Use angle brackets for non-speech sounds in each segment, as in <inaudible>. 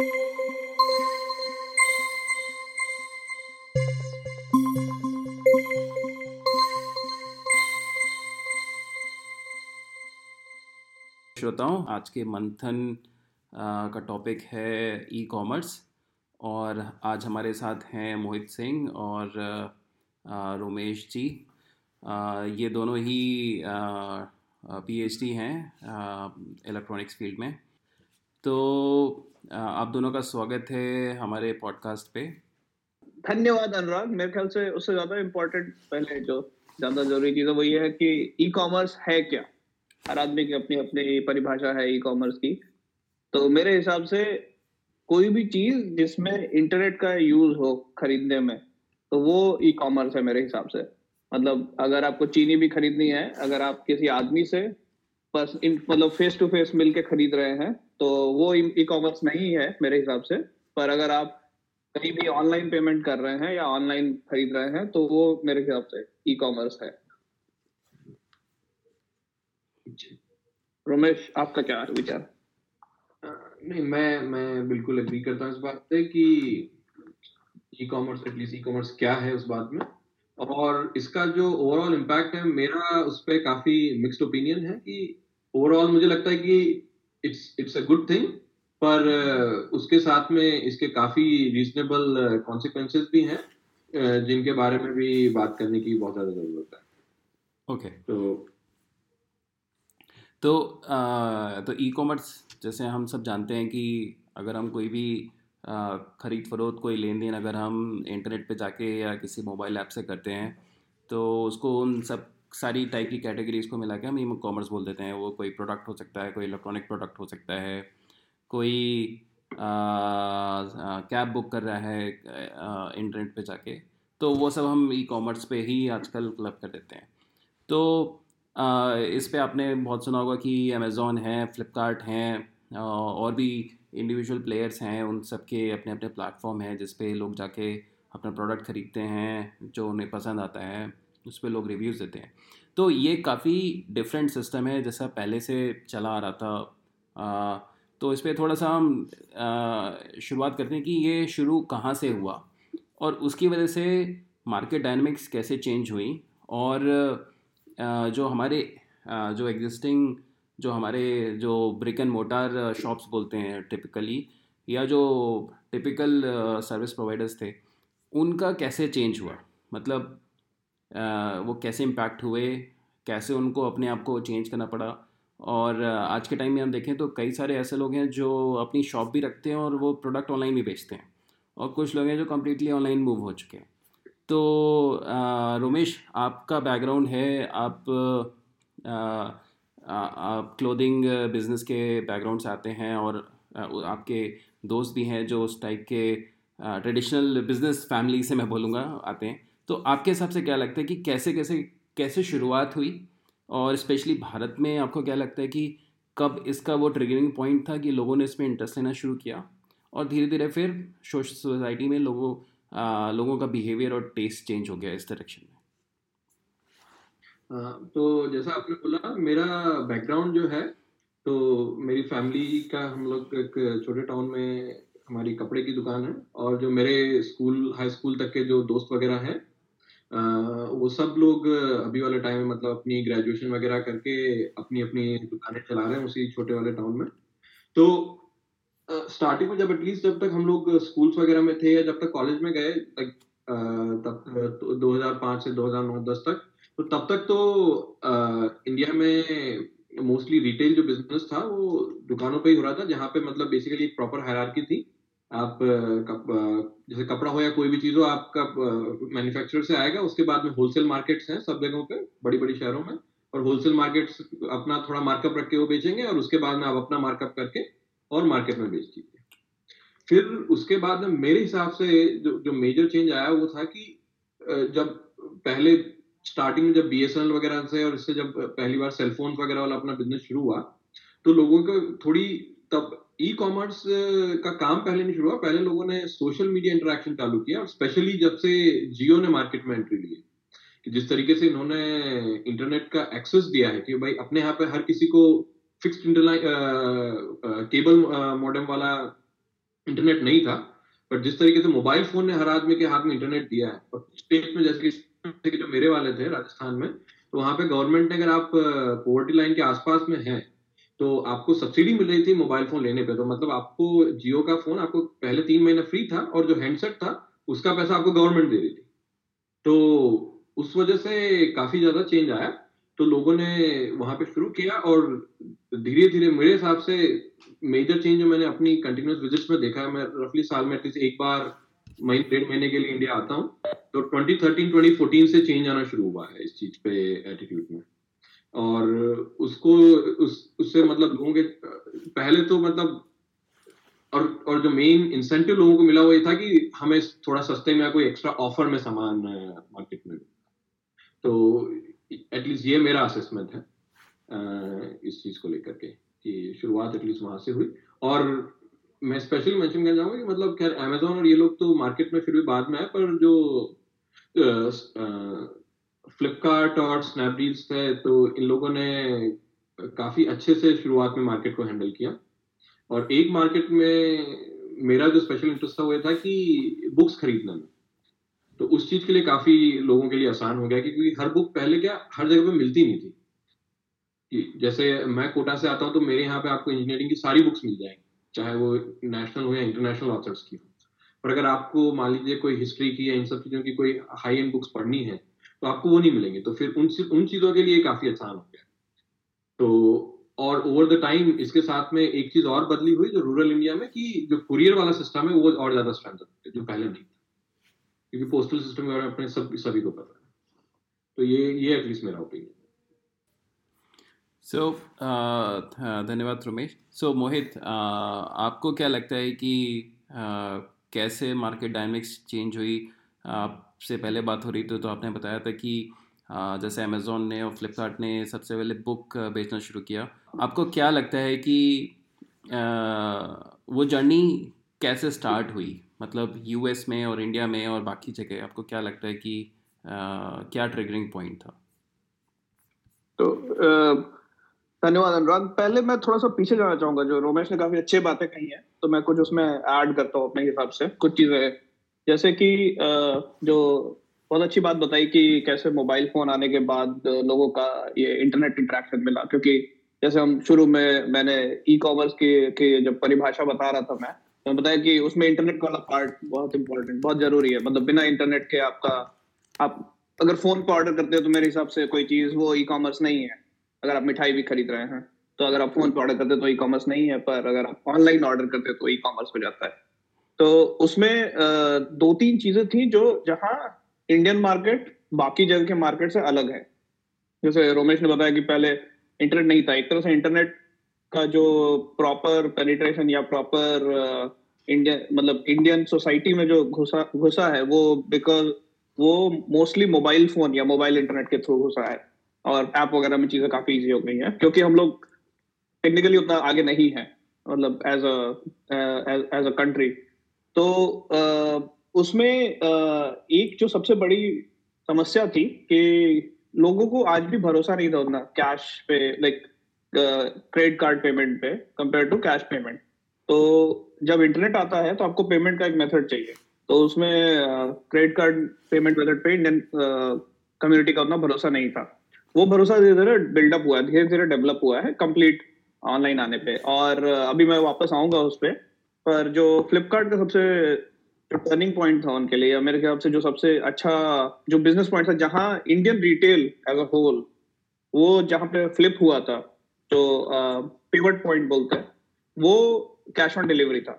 श्रोताओं आज के मंथन का टॉपिक है ई कॉमर्स और आज हमारे साथ हैं मोहित सिंह और रोमेश जी। ये दोनों ही पीएचडी हैं इलेक्ट्रॉनिक्स फ़ील्ड में। तो आप दोनों का स्वागत है हमारे पॉडकास्ट पे। धन्यवाद अनुराग। मेरे ख्याल से उससे ज़्यादा इम्पोर्टेंट पहले जो ज़्यादा ज़रूरी चीज़ है वो ये है कि ई कॉमर्स है क्या? हर आदमी की अपनी अपनी परिभाषा है ई कॉमर्स की। तो मेरे हिसाब से कोई भी चीज़ जिसमें इंटरनेट का यूज़ हो खरीदने में तो वो ई कॉमर्स है मेरे हिसाब से। मतलब अगर आपको चीनी भी खरीदनी है, अगर आप किसी आदमी से मतलब फेस टू फेस मिलके खरीद रहे हैं तो वो ई कॉमर्स नहीं है मेरे हिसाब से, पर अगर आप कहीं भी ऑनलाइन पेमेंट कर रहे हैं या ऑनलाइन खरीद रहे हैं तो वो मेरे हिसाब से ई कॉमर्स है। रमेश, आपका क्या विचार? नहीं, मैं मैं बिल्कुल एग्री करता हूँ इस बात से कि e commerce at least e commerce क्या है उस बात में। और इसका जो ओवरऑल इम्पैक्ट है मेरा उस पर काफ़ी मिक्सड ओपिनियन है कि ओवरऑल मुझे लगता है कि it's it's a good thing पर उसके साथ में इसके काफ़ी रीजनेबल कॉन्सिक्वेंसेस भी हैं जिनके बारे में भी बात करने की बहुत ज़्यादा ज़रूरत है ओके okay. तो तो आ, तो ई कॉमर्स जैसे हम सब जानते हैं कि अगर हम कोई भी ख़रीद फरोख्त कोई लेन देन अगर हम इंटरनेट पे जाके या किसी मोबाइल ऐप से करते हैं तो उसको उन सब सारी टाइप की कैटेगरीज को मिला के हम ई कॉमर्स बोल देते हैं। वो कोई प्रोडक्ट हो सकता है कोई इलेक्ट्रॉनिक प्रोडक्ट हो सकता है कोई कैब बुक कर रहा है इंटरनेट पे जाके तो वो सब हम ई कॉमर्स पे ही आजकल क्लब कर देते हैं। तो आ, इस पे आपने बहुत सुना होगा कि अमेज़ोन है फ्लिपकार्ट हैं और भी इंडिविजुअल प्लेयर्स हैं उन सब के अपने अपने प्लेटफॉर्म हैं जिस पे लोग जाके अपना प्रोडक्ट ख़रीदते हैं जो उन्हें पसंद आता है उस पर लोग रिव्यूज़ देते हैं। तो ये काफ़ी डिफरेंट सिस्टम है जैसा पहले से चला आ रहा था। आ, तो इस पर थोड़ा सा हम शुरुआत करते हैं कि ये शुरू कहाँ से हुआ? और उसकी वजह से मार्केट डायनमिक्स कैसे चेंज हुई? और आ, जो हमारे आ, जो एग्जिस्टिंग जो हमारे जो ब्रिक एंड मोटार शॉप्स बोलते हैं टिपिकली या जो टिपिकल सर्विस प्रोवाइडर्स थे, उनका कैसे चेंज हुआ? मतलब वो कैसे इम्पैक्ट हुए? कैसे उनको अपने आप को चेंज करना पड़ा? और आज के टाइम में हम देखें तो कई सारे ऐसे लोग हैं जो अपनी शॉप भी रखते हैं और वो प्रोडक्ट ऑनलाइन भी बेचते हैं। और कुछ लोग हैं जो कम्प्लीटली ऑनलाइन मूव हो चुके हैं। तो रोमेश आपका बैकग्राउंड है, आप आप क्लोथिंग बिज़नेस के बैकग्राउंड से आते हैं और आपके दोस्त भी हैं जो उस टाइप के ट्रेडिशनल बिज़नेस फैमिली से मैं बोलूँगा आते हैं। तो आपके हिसाब से क्या लगता है कि कैसे कैसे कैसे शुरुआत हुई? और स्पेशली भारत में आपको क्या लगता है कि कब इसका वो ट्रिगरिंग पॉइंट था कि लोगों ने इसमें इंटरेस्ट लेना शुरू किया? और धीरे धीरे फिर सोशल सोसाइटी में लोगों आ, लोगों का बिहेवियर और टेस्ट चेंज हो गया इस डायरेक्शन तो जैसा आपने बोला, मेरा बैकग्राउंड जो है तो मेरी फैमिली का हम लोग एक छोटे टाउन में हमारी कपड़े की दुकान है और जो मेरे स्कूल हाई स्कूल तक के जो दोस्त वगैरह हैं वो सब लोग अभी वाले टाइम में मतलब अपनी ग्रेजुएशन वगैरह करके अपनी अपनी दुकानें चला रहे हैं उसी छोटे वाले टाउन में। तो स्टार्टिंग में जब एटलीस्ट जब तक हम लोग स्कूल्स वगैरह में थे या जब तक कॉलेज में गए, तक तब तो 2005 से 2009-10 तक तो तब तक तो आ, इंडिया में मोस्टली रिटेल जो बिज़नेस था वो दुकानों पे ही हो रहा था जहाँ पे मतलब बेसिकली एक प्रॉपर हायरार्की थी। आप कप, जैसे कपड़ा हो या कोई भी चीज़ हो आपका मैन्युफैक्चरर से आएगा उसके बाद में होलसेल मार्केट्स हैं सब जगहों पे बड़ी बड़ी शहरों में और होलसेल मार्केट्स अपना थोड़ा मार्कअप रख के वो बेचेंगे और उसके बाद में आप अपना मार्कअप करके और मार्केट में बेच दीजिए। फिर उसके बाद में मेरे हिसाब से जो जो मेजर चेंज आया वो था कि जब पहले स्टार्टिंग में जब बी वगैरह से और इससे जब पहली बार सेलफोन वगैरह वाला अपना बिज़नेस शुरू हुआ तो लोगों को थोड़ी तब ई कॉमर्स का काम पहले नहीं शुरू हुआ, पहले लोगों ने सोशल मीडिया इंटरेक्शन चालू किया स्पेशली जब से जियो ने मार्केट में एंट्री ली कि जिस तरीके से इन्होंने इंटरनेट का एक्सेस दिया है कि भाई अपने यहाँ पे हर किसी को फिक्स्ड इंटरलाइन केबल मॉडेम वाला इंटरनेट नहीं था, पर जिस तरीके से मोबाइल फ़ोन ने हर आदमी के हाथ में इंटरनेट दिया है, और स्टेट में जैसे कि जो मेरे वाले थे राजस्थान में तो वहाँ पे गवर्नमेंट ने अगर आप पोवर्टी लाइन के आसपास में हैं तो आपको सब्सिडी मिल रही थी मोबाइल फ़ोन लेने पे। तो मतलब आपको जियो का फ़ोन आपको पहले तीन महीने फ्री था और जो हैंडसेट था, उसका पैसा आपको गवर्नमेंट दे रही थी। तो उस वजह से काफ़ी ज़्यादा चेंज आया। तो लोगों ने वहाँ पे शुरू किया और धीरे धीरे मेरे हिसाब से मेजर चेंज जो मैंने अपनी कंटिन्यूस विजिट्स में देखा है, मैं रफली साल में एटलीस्ट एक बार महीने डेढ़ महीने के लिए इंडिया आता हूँ तो 2013 2014 से चेंज आना शुरू हुआ है इस चीज़ पे एटीट्यूड में। और उसको, उस, उससे मतलब लोगों के, पहले तो मतलब और और जो मेन इंसेंटिव लोगों को मिला वो ये था कि हमें थोड़ा सस्ते में या कोई एक्स्ट्रा ऑफ़र में सामान मार्केट में तो एटलीस्ट ये मेरा असेसमेंट है इस चीज़ को लेकर के कि शुरुआत एटलीस्ट वहाँ से हुई। और मैं स्पेशली मेंशन करना चाहूँगा कि मतलब खैर अमेजोन और ये लोग तो मार्केट में फिर भी बाद में आए, पर जो फ्लिपकार्ट और स्नैपडील्स थे तो इन लोगों ने काफ़ी अच्छे से शुरुआत में मार्केट को हैंडल किया। और एक मार्केट में मेरा जो स्पेशल इंटरेस्ट था वो ये था कि बुक्स खरीदने में। तो उस चीज़ के लिए काफ़ी लोगों के लिए आसान हो गया क्योंकि हर बुक पहले क्या हर जगह पे मिलती नहीं थी। कि जैसे मैं कोटा से आता हूँ तो मेरे यहाँ पे आपको इंजीनियरिंग की सारी बुक्स मिल जाएँगी। चाहे वो नेशनल हो या इंटरनेशनल ऑथर्स की हो। पर अगर आपको मान लीजिए कोई हिस्ट्री की या इन सब चीज़ों की कोई हाई एंड बुक्स पढ़नी है तो आपको वो नहीं मिलेंगे। तो फिर उन उन चीज़ों के लिए काफ़ी आसान हो गया। तो और ओवर द टाइम इसके साथ में एक चीज़ और बदली हुई जो रूरल इंडिया में कि जो कुरियर वाला सिस्टम है, वो और ज़्यादा स्ट्रेंथ जो पहले नहीं था। क्योंकि पोस्टल सिस्टम के बारे में अपने सब, सभी को पता है। तो ये ये एटलीस्ट मेरा ओपिनियन सो uh, धन्यवाद रमेश। सो मोहित uh, आपको क्या लगता है कि uh, कैसे मार्केट डायनेमिक्स चेंज हुई? आपसे पहले बात हो रही थी तो आपने बताया था कि uh, जैसे अमेज़ोन ने और फ्लिपकार्ट ने सबसे पहले बुक बेचना शुरू किया। आपको क्या लगता है कि uh, वो जर्नी कैसे स्टार्ट हुई? मतलब यूएस में और इंडिया में और बाकी जगह आपको क्या लगता है कि uh, क्या ट्रिगरिंग पॉइंट था? तो uh... धन्यवाद अनुराग। पहले मैं थोड़ा सा पीछे जाना चाहूँगा जो रोमेश ने काफ़ी अच्छी बातें कही हैं तो मैं कुछ उसमें ऐड करता हूँ अपने हिसाब से। कुछ चीज़ें जैसे कि जो बहुत अच्छी बात बताई कि कैसे मोबाइल फ़ोन आने के बाद लोगों का ये इंटरनेट इंटरेक्शन मिला क्योंकि जैसे हम शुरू में मैंने ई कॉमर्स की, की जब परिभाषा बता रहा था मैं तो बताया कि उसमें इंटरनेट वाला पार्ट बहुत इंपॉर्टेंट बहुत ज़रूरी है। मतलब बिना इंटरनेट के आपका आप अगर फ़ोन पर ऑर्डर करते हो तो मेरे हिसाब से कोई चीज़ वो ई कॉमर्स नहीं है। अगर आप मिठाई भी खरीद रहे हैं तो अगर आप फ़ोन पे ऑर्डर करते हैं तो ई कॉमर्स नहीं है, पर अगर आप ऑनलाइन ऑर्डर करते तो ई कॉमर्स हो जाता है। तो उसमें दो तीन चीज़ें थी जो जहाँ इंडियन मार्केट बाकी जगह के मार्केट से अलग है। जैसे रोमेश ने बताया कि पहले इंटरनेट नहीं था, एक तरह से इंटरनेट का जो प्रॉपर पेनिट्रेशन या प्रॉपर इंडियन मतलब इंडियन सोसाइटी में जो घुसा घुसा है, वो बिकॉज़ वो मोस्टली मोबाइल फ़ोन या मोबाइल इंटरनेट के थ्रू घुसा है। और ऐप वगैरह में चीज़ें काफ़ी इजी हो गई हैं क्योंकि हम लोग टेक्निकली उतना आगे नहीं है मतलब as a as a country तो uh, उसमें uh, एक जो सबसे बड़ी समस्या थी कि लोगों को आज भी भरोसा नहीं था उतना कैश पे लाइक क्रेडिट कार्ड पेमेंट पे कंपेयर टू कैश पेमेंट तो जब इंटरनेट आता है तो आपको पेमेंट का एक मेथड चाहिए। तो उसमें क्रेडिट कार्ड पेमेंट मेथड पे इंडियन कम्युनिटी का उतना भरोसा नहीं था। वो भरोसा धीरे धीरे बिल्डअप हुआ है, धीरे धीरे डेवलप हुआ है कंप्लीट ऑनलाइन आने पे। और अभी मैं वापस आऊँगा उस पर पर जो फ्लिपकार्ट का सबसे टर्निंग पॉइंट था उनके लिए मेरे ख्याल से जो सबसे अच्छा जो बिज़नेस पॉइंट था, जहाँ Indian retail as a whole वो जहाँ पे फ्लिप हुआ था जो पिवट पॉइंट बोलते हैं, वो कैश ऑन डिलीवरी था।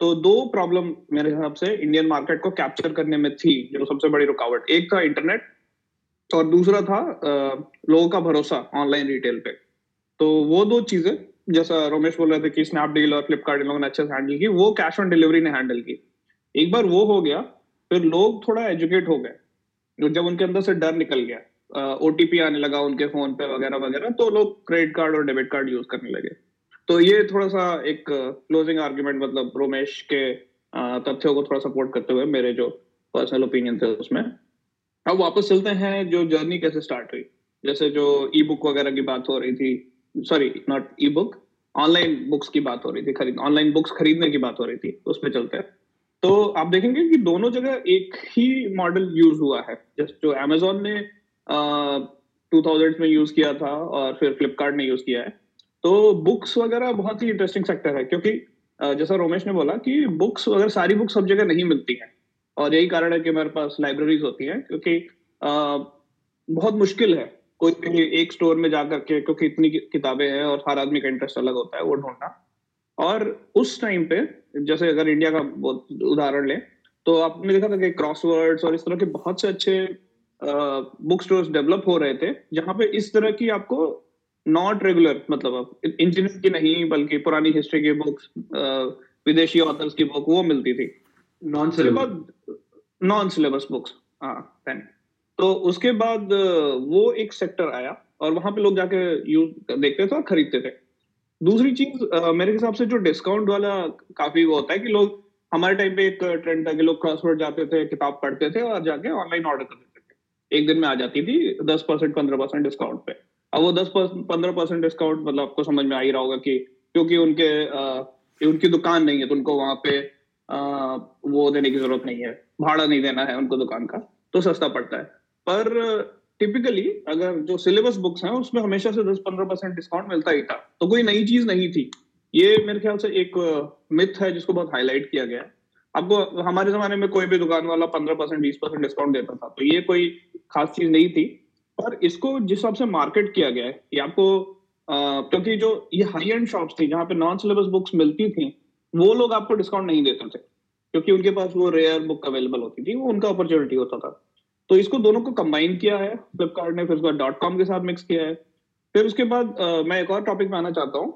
तो दो प्रॉब्लम मेरे हिसाब से इंडियन मार्केट को कैप्चर करने में थी, जो सबसे बड़ी रुकावट। एक था इंटरनेट और दूसरा था लोगों का भरोसा ऑनलाइन रिटेल पे। तो वो दो चीज़ें, जैसा रोमेश बोल रहे थे कि स्नैपडील और फ्लिपकार्ट इन लोगों ने अच्छे से हैंडल की, वो कैश ऑन डिलीवरी ने हैंडल की। एक बार वो हो गया, फिर लोग थोड़ा एजुकेट हो गए जब उनके अंदर से डर निकल गया ओटीपी आने लगा उनके फ़ोन पे वगैरह वगैरह तो लोग क्रेडिट कार्ड और डेबिट कार्ड यूज़ करने लगे। तो ये थोड़ा सा एक क्लोजिंग आर्ग्यूमेंट मतलब रोमेश के तथ्यों को थोड़ा सपोर्ट करते हुए मेरे जो पर्सनल ओपिनियन थे उसमें। अब वापस चलते हैं, जो जर्नी कैसे स्टार्ट हुई? जैसे जो ई बुक वगैरह की बात हो रही थी sorry not e book online books की बात हो रही थी, खरीद ऑनलाइन बुक्स खरीदने की बात हो रही थी, उस पर चलते हैं। तो आप देखेंगे कि दोनों जगह एक ही मॉडल यूज़ हुआ है। जस्ट जो अमेजोन ने टू थाउज़ेंड में यूज़ किया था और फिर फ्लिपकार्ट ने यूज़ किया है। तो बुक्स वगैरह बहुत ही इंटरेस्टिंग सेक्टर है, क्योंकि जैसा रोमेश ने बोला कि बुक्स वगैरह सारी बुक्स सब जगह नहीं मिलती हैं। और यही कारण है कि मेरे पास लाइब्रेरीज होती हैं, क्योंकि बहुत मुश्किल है कोई भी एक स्टोर में जाकर के, क्योंकि इतनी किताबें हैं और हर आदमी का इंटरेस्ट अलग होता है, वो ढूंढना। और उस टाइम पे, जैसे अगर इंडिया का उदाहरण लें तो आपने देखा था कि क्रॉसवर्ड्स और इस तरह के बहुत से अच्छे बुक स्टोर्स डेवलप हो रहे थे, जहाँ पे इस तरह की आपको नॉट रेगुलर मतलब इंजीनियर की नहीं, बल्कि पुरानी हिस्ट्री की बुक्स विदेशी ऑथर्स की बुक वो मिलती थी। नॉन सिलेबस बुक्स हाँ तो उसके बाद वो एक सेक्टर आया और वहाँ पे लोग जाके यूज़ देखते थे और खरीदते थे। दूसरी चीज़ मेरे हिसाब से जो डिस्काउंट वाला काफ़ी वो होता है कि लोग हमारे टाइम पे एक ट्रेंड था कि लोग क्रॉसवर्ड जाते थे किताब पढ़ते थे और जाके ऑनलाइन ऑर्डर कर देते थे। एक दिन में आ जाती थी दस परसेंट पंद्रह परसेंट डिस्काउंट पे। अब वो दस पंद्रह परसेंट डिस्काउंट मतलब आपको समझ में आ ही रहा होगा कि क्योंकि उनके आ, उनकी दुकान नहीं है तो उनको वहाँ पे वो देने की ज़रूरत नहीं है। भाड़ा नहीं देना है उनको दुकान का तो सस्ता पड़ता है। पर टिपिकली अगर जो सिलेबस बुक्स हैं, उसमें हमेशा से दस पंद्रह परसेंट डिस्काउंट मिलता ही था। तो कोई नई चीज़ नहीं थी। ये मेरे ख्याल से एक मिथ है जिसको बहुत हाईलाइट किया गया। है आपको हमारे जमाने में कोई भी दुकान वाला पंद्रह परसेंट, बीस परसेंट डिस्काउंट देता था तो ये कोई खास चीज़ नहीं थी। पर इसको जिस हिसाब से मार्केट किया गया है, ये आपको क्योंकि जो ये हाई एंड शॉप्स थी, जहाँ पे नॉन सिलेबस बुक्स मिलती थी वो लोग आपको डिस्काउंट नहीं देते थे क्योंकि उनके पास वो रेयर बुक अवेलेबल होती थी वो उनका अपॉर्चुनिटी होता था। तो इसको दोनों को कंबाइन किया है फ्लिपकार्ट ने फिर उसके बाद डॉट कॉम के साथ मिक्स किया है। फिर उसके बाद आ, मैं एक और टॉपिक में आना चाहता हूँ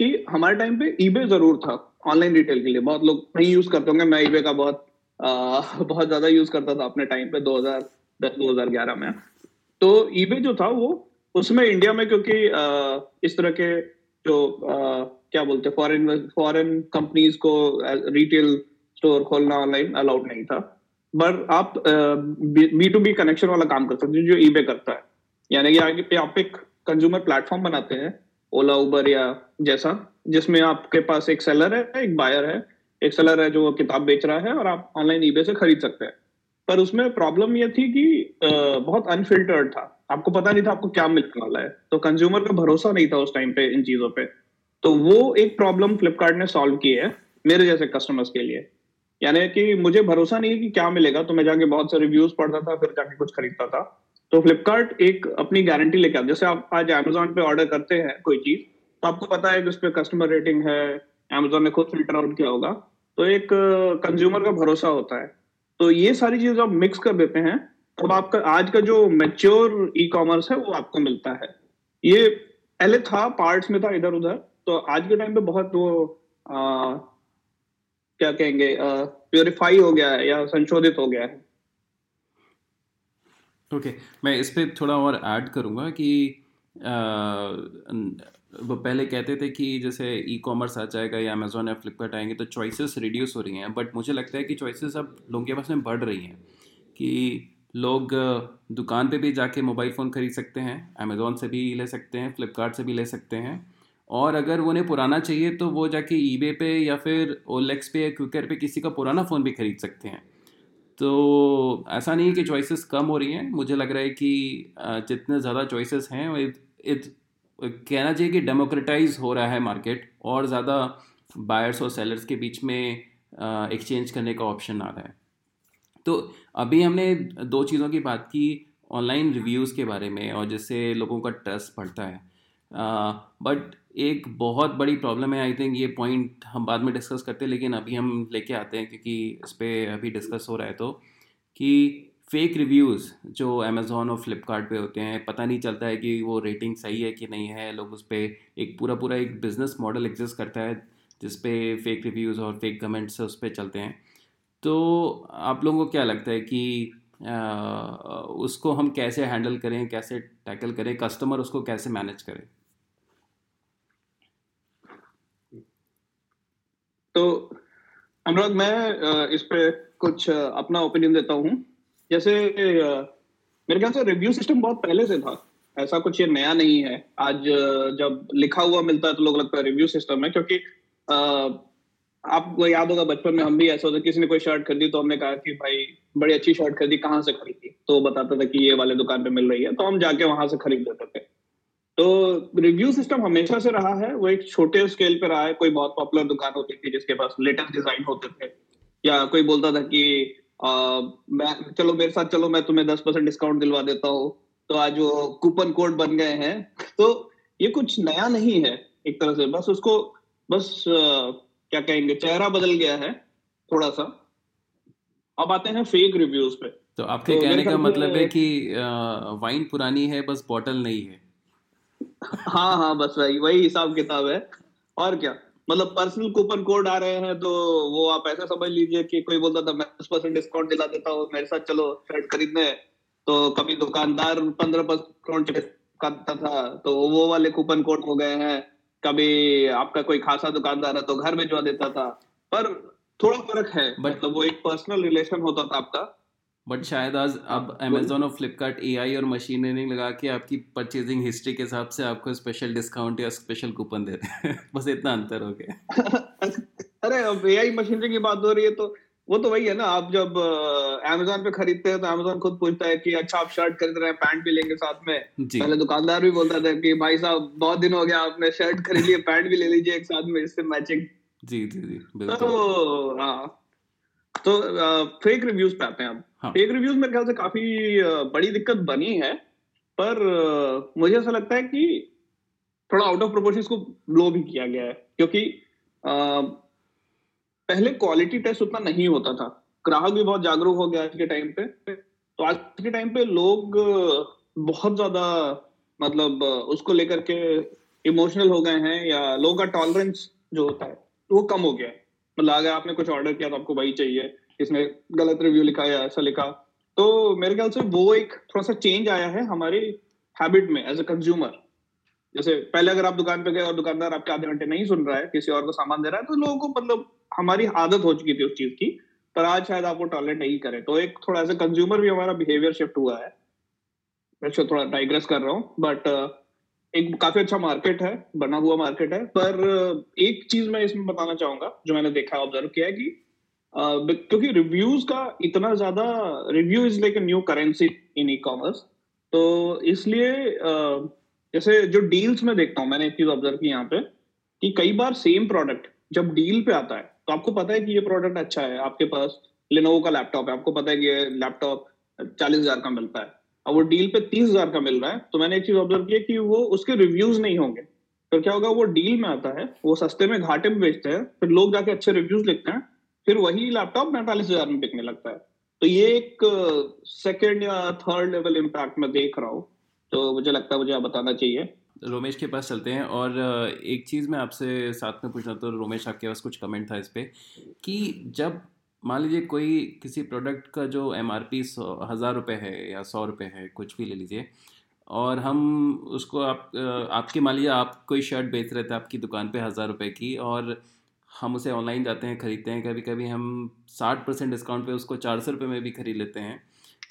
कि हमारे टाइम पे ईबे ज़रूर था ऑनलाइन रिटेल के लिए। बहुत लोग नहीं यूज़ करते होंगे मैं ईबे का बहुत आ, <laughs> बहुत ज़्यादा यूज़ करता था अपने टाइम पे 2010 2011 में। तो ईबे जो था वो उसमें इंडिया में क्योंकि आ, इस तरह के जो क्या बोलते फॉरेन फॉरेन कंपनीज़ को रिटेल स्टोर खोलना ऑनलाइन अलाउड नहीं था। बट आप बी टू बी कनेक्शन वाला काम कर सकते हैं, जो ईबे करता है। यानी कि आगे आप एक कंज्यूमर प्लेटफॉर्म बनाते हैं ओला उबर या जैसा, जिसमें आपके पास एक सेलर है, एक बायर है। एक सेलर है जो किताब बेच रहा है और आप ऑनलाइन ईबे से खरीद सकते हैं। पर उसमें प्रॉब्लम ये थी कि बहुत अनफिल्टर्ड था। आपको पता नहीं था आपको क्या मिलने वाला है। तो कंज्यूमर का भरोसा नहीं था उस टाइम पे इन चीज़ों पे। तो वो एक प्रॉब्लम फ्लिपकार्ट ने सॉल्व की है, मेरे जैसे कस्टमर्स के लिए। यानी कि मुझे भरोसा नहीं है कि क्या मिलेगा तो मैं जाके बहुत से रिव्यूज़ पढ़ता था, फिर जाके कुछ खरीदता था। तो फ्लिपकार्ट एक अपनी गारंटी लेके आता जैसे आप आज अमेजोन पे ऑर्डर करते हैं कोई चीज़ तो आपको पता है कि उस पर कस्टमर रेटिंग है अमेजोन ने खुद फ़िल्टर आउट किया होगा। तो एक कंज्यूमर का भरोसा होता है। तो ये सारी चीज़ आप मिक्स कर देते हैं तो आपका, आज का जो मेच्योर ई कॉमर्स है, वो आपको मिलता है। ये, पहले था पार्ट्स में था इधर उधर तो आज के टाइम पे बहुत वो आ, क्या कहेंगे प्योरीफाई हो गया है या संशोधित हो गया है। ओके okay, मैं इस पर थोड़ा और ऐड करूँगा कि आ, वो पहले कहते थे कि जैसे ई कॉमर्स आ जाएगा या अमेजोन या फ्लिपकार्ट आएँगे तो चॉइसेस रिड्यूस हो रही हैं बट मुझे लगता है कि चॉइसेस अब लोगों के पास में बढ़ रही हैं कि लोग दुकान पे भी जाके मोबाइल फ़ोन ख़रीद सकते हैं अमेज़ोन से भी ले सकते हैं फ्लिपकार्ट से भी ले सकते हैं। और अगर उन्हें पुराना चाहिए तो वो जाके ईबे पे या फिर ओलेक्स पे या क्विकर पे किसी का पुराना फ़ोन भी ख़रीद सकते हैं। तो ऐसा नहीं है कि चॉइसेस कम हो रही हैं। मुझे लग रहा है कि जितने ज़्यादा चॉइसेस हैं इत इट कहना चाहिए कि डेमोक्रेटाइज हो रहा है मार्केट और ज़्यादा बायर्स और सेलर्स के बीच में एक्सचेंज करने का ऑप्शन आ रहा है। तो अभी हमने दो चीज़ों की बात की ऑनलाइन रिव्यूज़ के बारे में और जिससे लोगों का ट्रस्ट बढ़ता है। बट एक बहुत बड़ी प्रॉब्लम है आई थिंक ये पॉइंट हम बाद में डिस्कस करते हैं लेकिन अभी हम लेके आते हैं क्योंकि इस पर अभी डिस्कस हो रहा है तो कि फेक रिव्यूज़ जो अमेज़ोन और फ्लिपकार्ट होते हैं पता नहीं चलता है कि वो रेटिंग सही है कि नहीं है लोग उस पर एक पूरा पूरा एक बिज़नेस मॉडल एग्जिस्ट करता है जिस पे फेक रिव्यूज़ और फेक कमेंट्स उस पर चलते हैं। तो आप लोगों को क्या लगता है कि आ, उसको हम कैसे हैंडल करें कैसे टैकल करें कस्टमर उसको कैसे मैनेज करें? तो अनुराग मैं इस पे कुछ अपना ओपिनियन देता हूँ। जैसे मेरे ख्याल से रिव्यू सिस्टम बहुत पहले से था। ऐसा कुछ ये नया नहीं है। आज जब लिखा हुआ मिलता है तो लोग लगता है रिव्यू सिस्टम है, क्योंकि आपको याद होगा बचपन में हम भी ऐसा होता किसी ने कोई शर्ट खरीदी तो हमने कहा कि भाई, बड़ी अच्छी शर्ट खरीदी, कहाँ से खरीदी? तो बताता था कि ये वाले दुकान पे मिल रही है तो हम जाके वहाँ से खरीद लेते थे। तो रिव्यू सिस्टम हमेशा से रहा है। वो एक छोटे स्केल पे रहा है। कोई बहुत पॉपुलर दुकान होती थी जिसके पास लेटेस्ट डिज़ाइन होते थे। या कोई बोलता था कि आ, मैं चलो मेरे साथ चलो मैं तुम्हें दस परसेंट डिस्काउंट दिलवा देता हूँ। तो आज वो कूपन कोड बन गए हैं। <laughs> तो ये कुछ नया नहीं है एक तरह से। बस उसको बस क्या कहेंगे चेहरा बदल गया है थोड़ा सा अब आते हैं फेक रिव्यूज़ पे। तो आपके तो कहने का मतलब है कि वाइन पुरानी है बस बॉटल नहीं है। हाँ हाँ बस वही वही हिसाब किताब है। और क्या? मतलब पर्सनल कूपन कोड आ रहे हैं तो वो आप ऐसा समझ लीजिए कि कोई बोलता था मैं दस परसेंट डिस्काउंट दिला देता हूँ मेरे साथ चलो शर्ट खरीदने। तो कभी दुकानदार पंद्रह परसेंट करता था तो वो वाले कूपन कोड हो गए हैं। कभी आपका कोई खासा दुकानदार है तो घर भिजवा देता था। पर थोड़ा फ़र्क है मतलब वो एक पर्सनल रिलेशन होता था आपका। बट शायद आज अब अमेजोन और फ्लिपकार्ट ए और मशीन लर्निंग लगा के आपकी परचेजिंग हिस्ट्री के हिसाब से आपको स्पेशल डिस्काउंट या स्पेशल कूपन दे रहे हैं। बस इतना अंतर हो गया। <laughs> अरे अब ए आई मशीनरी की बात हो रही है तो वो तो वही है ना आप जब अमेजोन पे खरीदते हैं तो अमेजोन खुद पूछता है कि अच्छा आप शर्ट खरीद रहे हैं पैंट भी लेंगे साथ में। पहले दुकानदार भी बोलता था कि भाई साहब बहुत दिन हो गया आपने शर्ट खरीद लिया पैंट भी ले लीजिए एक साथ में इससे मैचिंग जी जी जी तो हाँ। तो फेक रिव्यूज़ पे आते हैं हाँ. फेक रिव्यूज़ मेरे ख्याल से काफ़ी बड़ी दिक्कत बनी है पर मुझे ऐसा लगता है कि थोड़ा आउट ऑफ़ प्रोपोर्शन को ब्लो भी किया गया है क्योंकि पहले क्वालिटी टेस्ट उतना नहीं होता था। ग्राहक भी बहुत जागरूक हो गया आज के टाइम पे। तो आज के टाइम पे लोग बहुत ज़्यादा मतलब उसको लेकर के इमोशनल हो गए हैं या लोगों का टॉलरेंस जो होता है वो कम हो गया है। मतलब अगर आपने कुछ ऑर्डर किया तो आपको वही चाहिए। इसमें गलत रिव्यू लिखा या ऐसा लिखा। तो मेरे ख्याल से वो एक थोड़ा सा चेंज आया है हमारी हैबिट में एज अ कंज्यूमर जैसे पहले अगर आप दुकान पे गए और दुकानदार आपके आधे घंटे नहीं सुन रहा है, किसी और को सामान दे रहा है तो लोगों को मतलब हमारी आदत हो चुकी थी उस चीज़ की, पर आज शायद आप वो टॉयलेट नहीं करे। तो एक थोड़ा ऐसा कंज्यूमर भी हमारा बिहेवियर शिफ्ट हुआ है। थोड़ा डाइग्रेस कर रहा हूँ बट एक काफ़ी अच्छा मार्केट है, बना हुआ मार्केट है, पर एक चीज़ मैं इसमें बताना चाहूँगा, जो मैंने देखा ऑब्ज़र्व किया है कि क्योंकि रिव्यूज़ का इतना ज़्यादा review is like new currency in e commerce तो इसलिए जैसे जो डील्स में देखता हूँ, मैंने एक चीज़ ऑब्ज़र्व की यहाँ पे, कि कई बार सेम प्रोडक्ट जब डील पे आता है तो आपको पता है कि ये प्रोडक्ट अच्छा है, आपके पास लिनोवो का लैपटॉप है, आपको पता है कि ये लैपटॉप चालीस हज़ार का मिलता है। और वो डील पे तीस हज़ार का मिल रहा है तो मैंने एक चीज़ ऑब्ज़र्व किया कि वो उसके रिव्यूज़ नहीं होंगे। तो क्या होगा, वो डील में आता है, वो सस्ते में घाटे में बेचते हैं, फिर लोग जाके अच्छे रिव्यूज़ लिखते हैं, फिर वही लैपटॉप पैंतालीस हज़ार में बिकने लगता है। तो ये एक सेकेंड या थर्ड लेवल इम्पैक्ट में देख रहा हूँ। तो मुझे लगता है मुझे आप बताना चाहिए। रोमेश के पास चलते हैं और एक चीज़ मैं आपसे साथ में पूछना तो रोमेश आपके पास कुछ कमेंट था इस पर कि जब मान लीजिए कोई किसी प्रोडक्ट का जो एम आर पी सौ, हज़ार रुपये है या सौ रुपये है, कुछ भी ले लीजिए, और हम उसको आप आपके, मान लीजिए आप कोई शर्ट बेच रहे थे आपकी दुकान पे हज़ार रुपये की, और हम उसे ऑनलाइन जाते हैं, ख़रीदते हैं कभी कभी हम साठ परसेंट डिस्काउंट पे उसको चार सौ रुपये में भी ख़रीद लेते हैं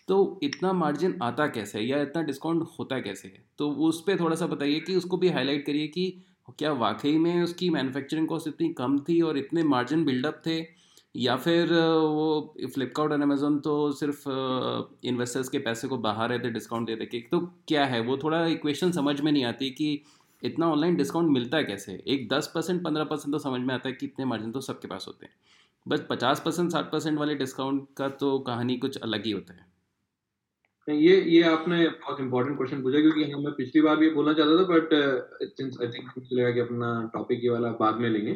तो इतना मार्जिन आता कैसे या इतना डिस्काउंट होता कैसे है? तो उस पर थोड़ा सा बताइए कि उसको भी हाईलाइट करिए कि क्या वाकई में उसकी मैन्युफैक्चरिंग कॉस्ट इतनी कम थी और इतने मार्जिन बिल्डअप थे या फिर वो फ्लिपकार्ट और अमेज़ोन तो सिर्फ़ इन्वेस्टर्स के पैसे को बाहर रहते डिस्काउंट दे देते तो क्या है? वो थोड़ा इक्वेशन समझ में नहीं आती कि इतना ऑनलाइन डिस्काउंट मिलता है कैसे? एक दस परसेंट, पंद्रह परसेंट तो समझ में आता है कि इतने मार्जिन तो सबके पास होते हैं। बस पचास परसेंट, साठ परसेंट वाले डिस्काउंट का तो कहानी कुछ अलग ही होता है। ये ये आपने बहुत इंपॉर्टेंट क्वेश्चन पूछा, क्योंकि हम मैं पिछली बार भी बोलना चाहता था बट आई थिंक लगा कि अपना टॉपिक ये वाला बाद में लेंगे।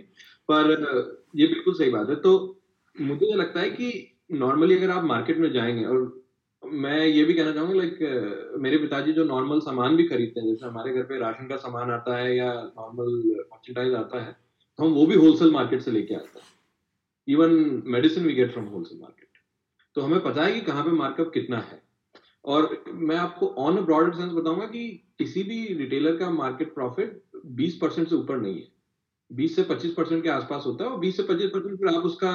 पर ये बिल्कुल सही बात है। तो मुझे ये लगता है कि नॉर्मली अगर आप मार्केट में जाएँगे, और मैं ये भी कहना चाहूँगा लाइक मेरे पिताजी जो नॉर्मल सामान भी खरीदते हैं, जैसे हमारे घर पे राशन का सामान आता है या नॉर्मल मर्चेंडाइज आता है तो हम वो भी होलसेल मार्केट से लेके आते हैं। Even medicine we get from wholesale market तो हमें पता है कि कहाँ पे मार्कअप कितना है। और मैं आपको ऑन ब्रॉडर सेंस बताऊँगा कि किसी भी रिटेलर का मार्केट प्रॉफिट 20 परसेंट से ऊपर नहीं है। 20 से 25 परसेंट के आसपास होता है, और 20 से 25 परसेंट फिर आप उसका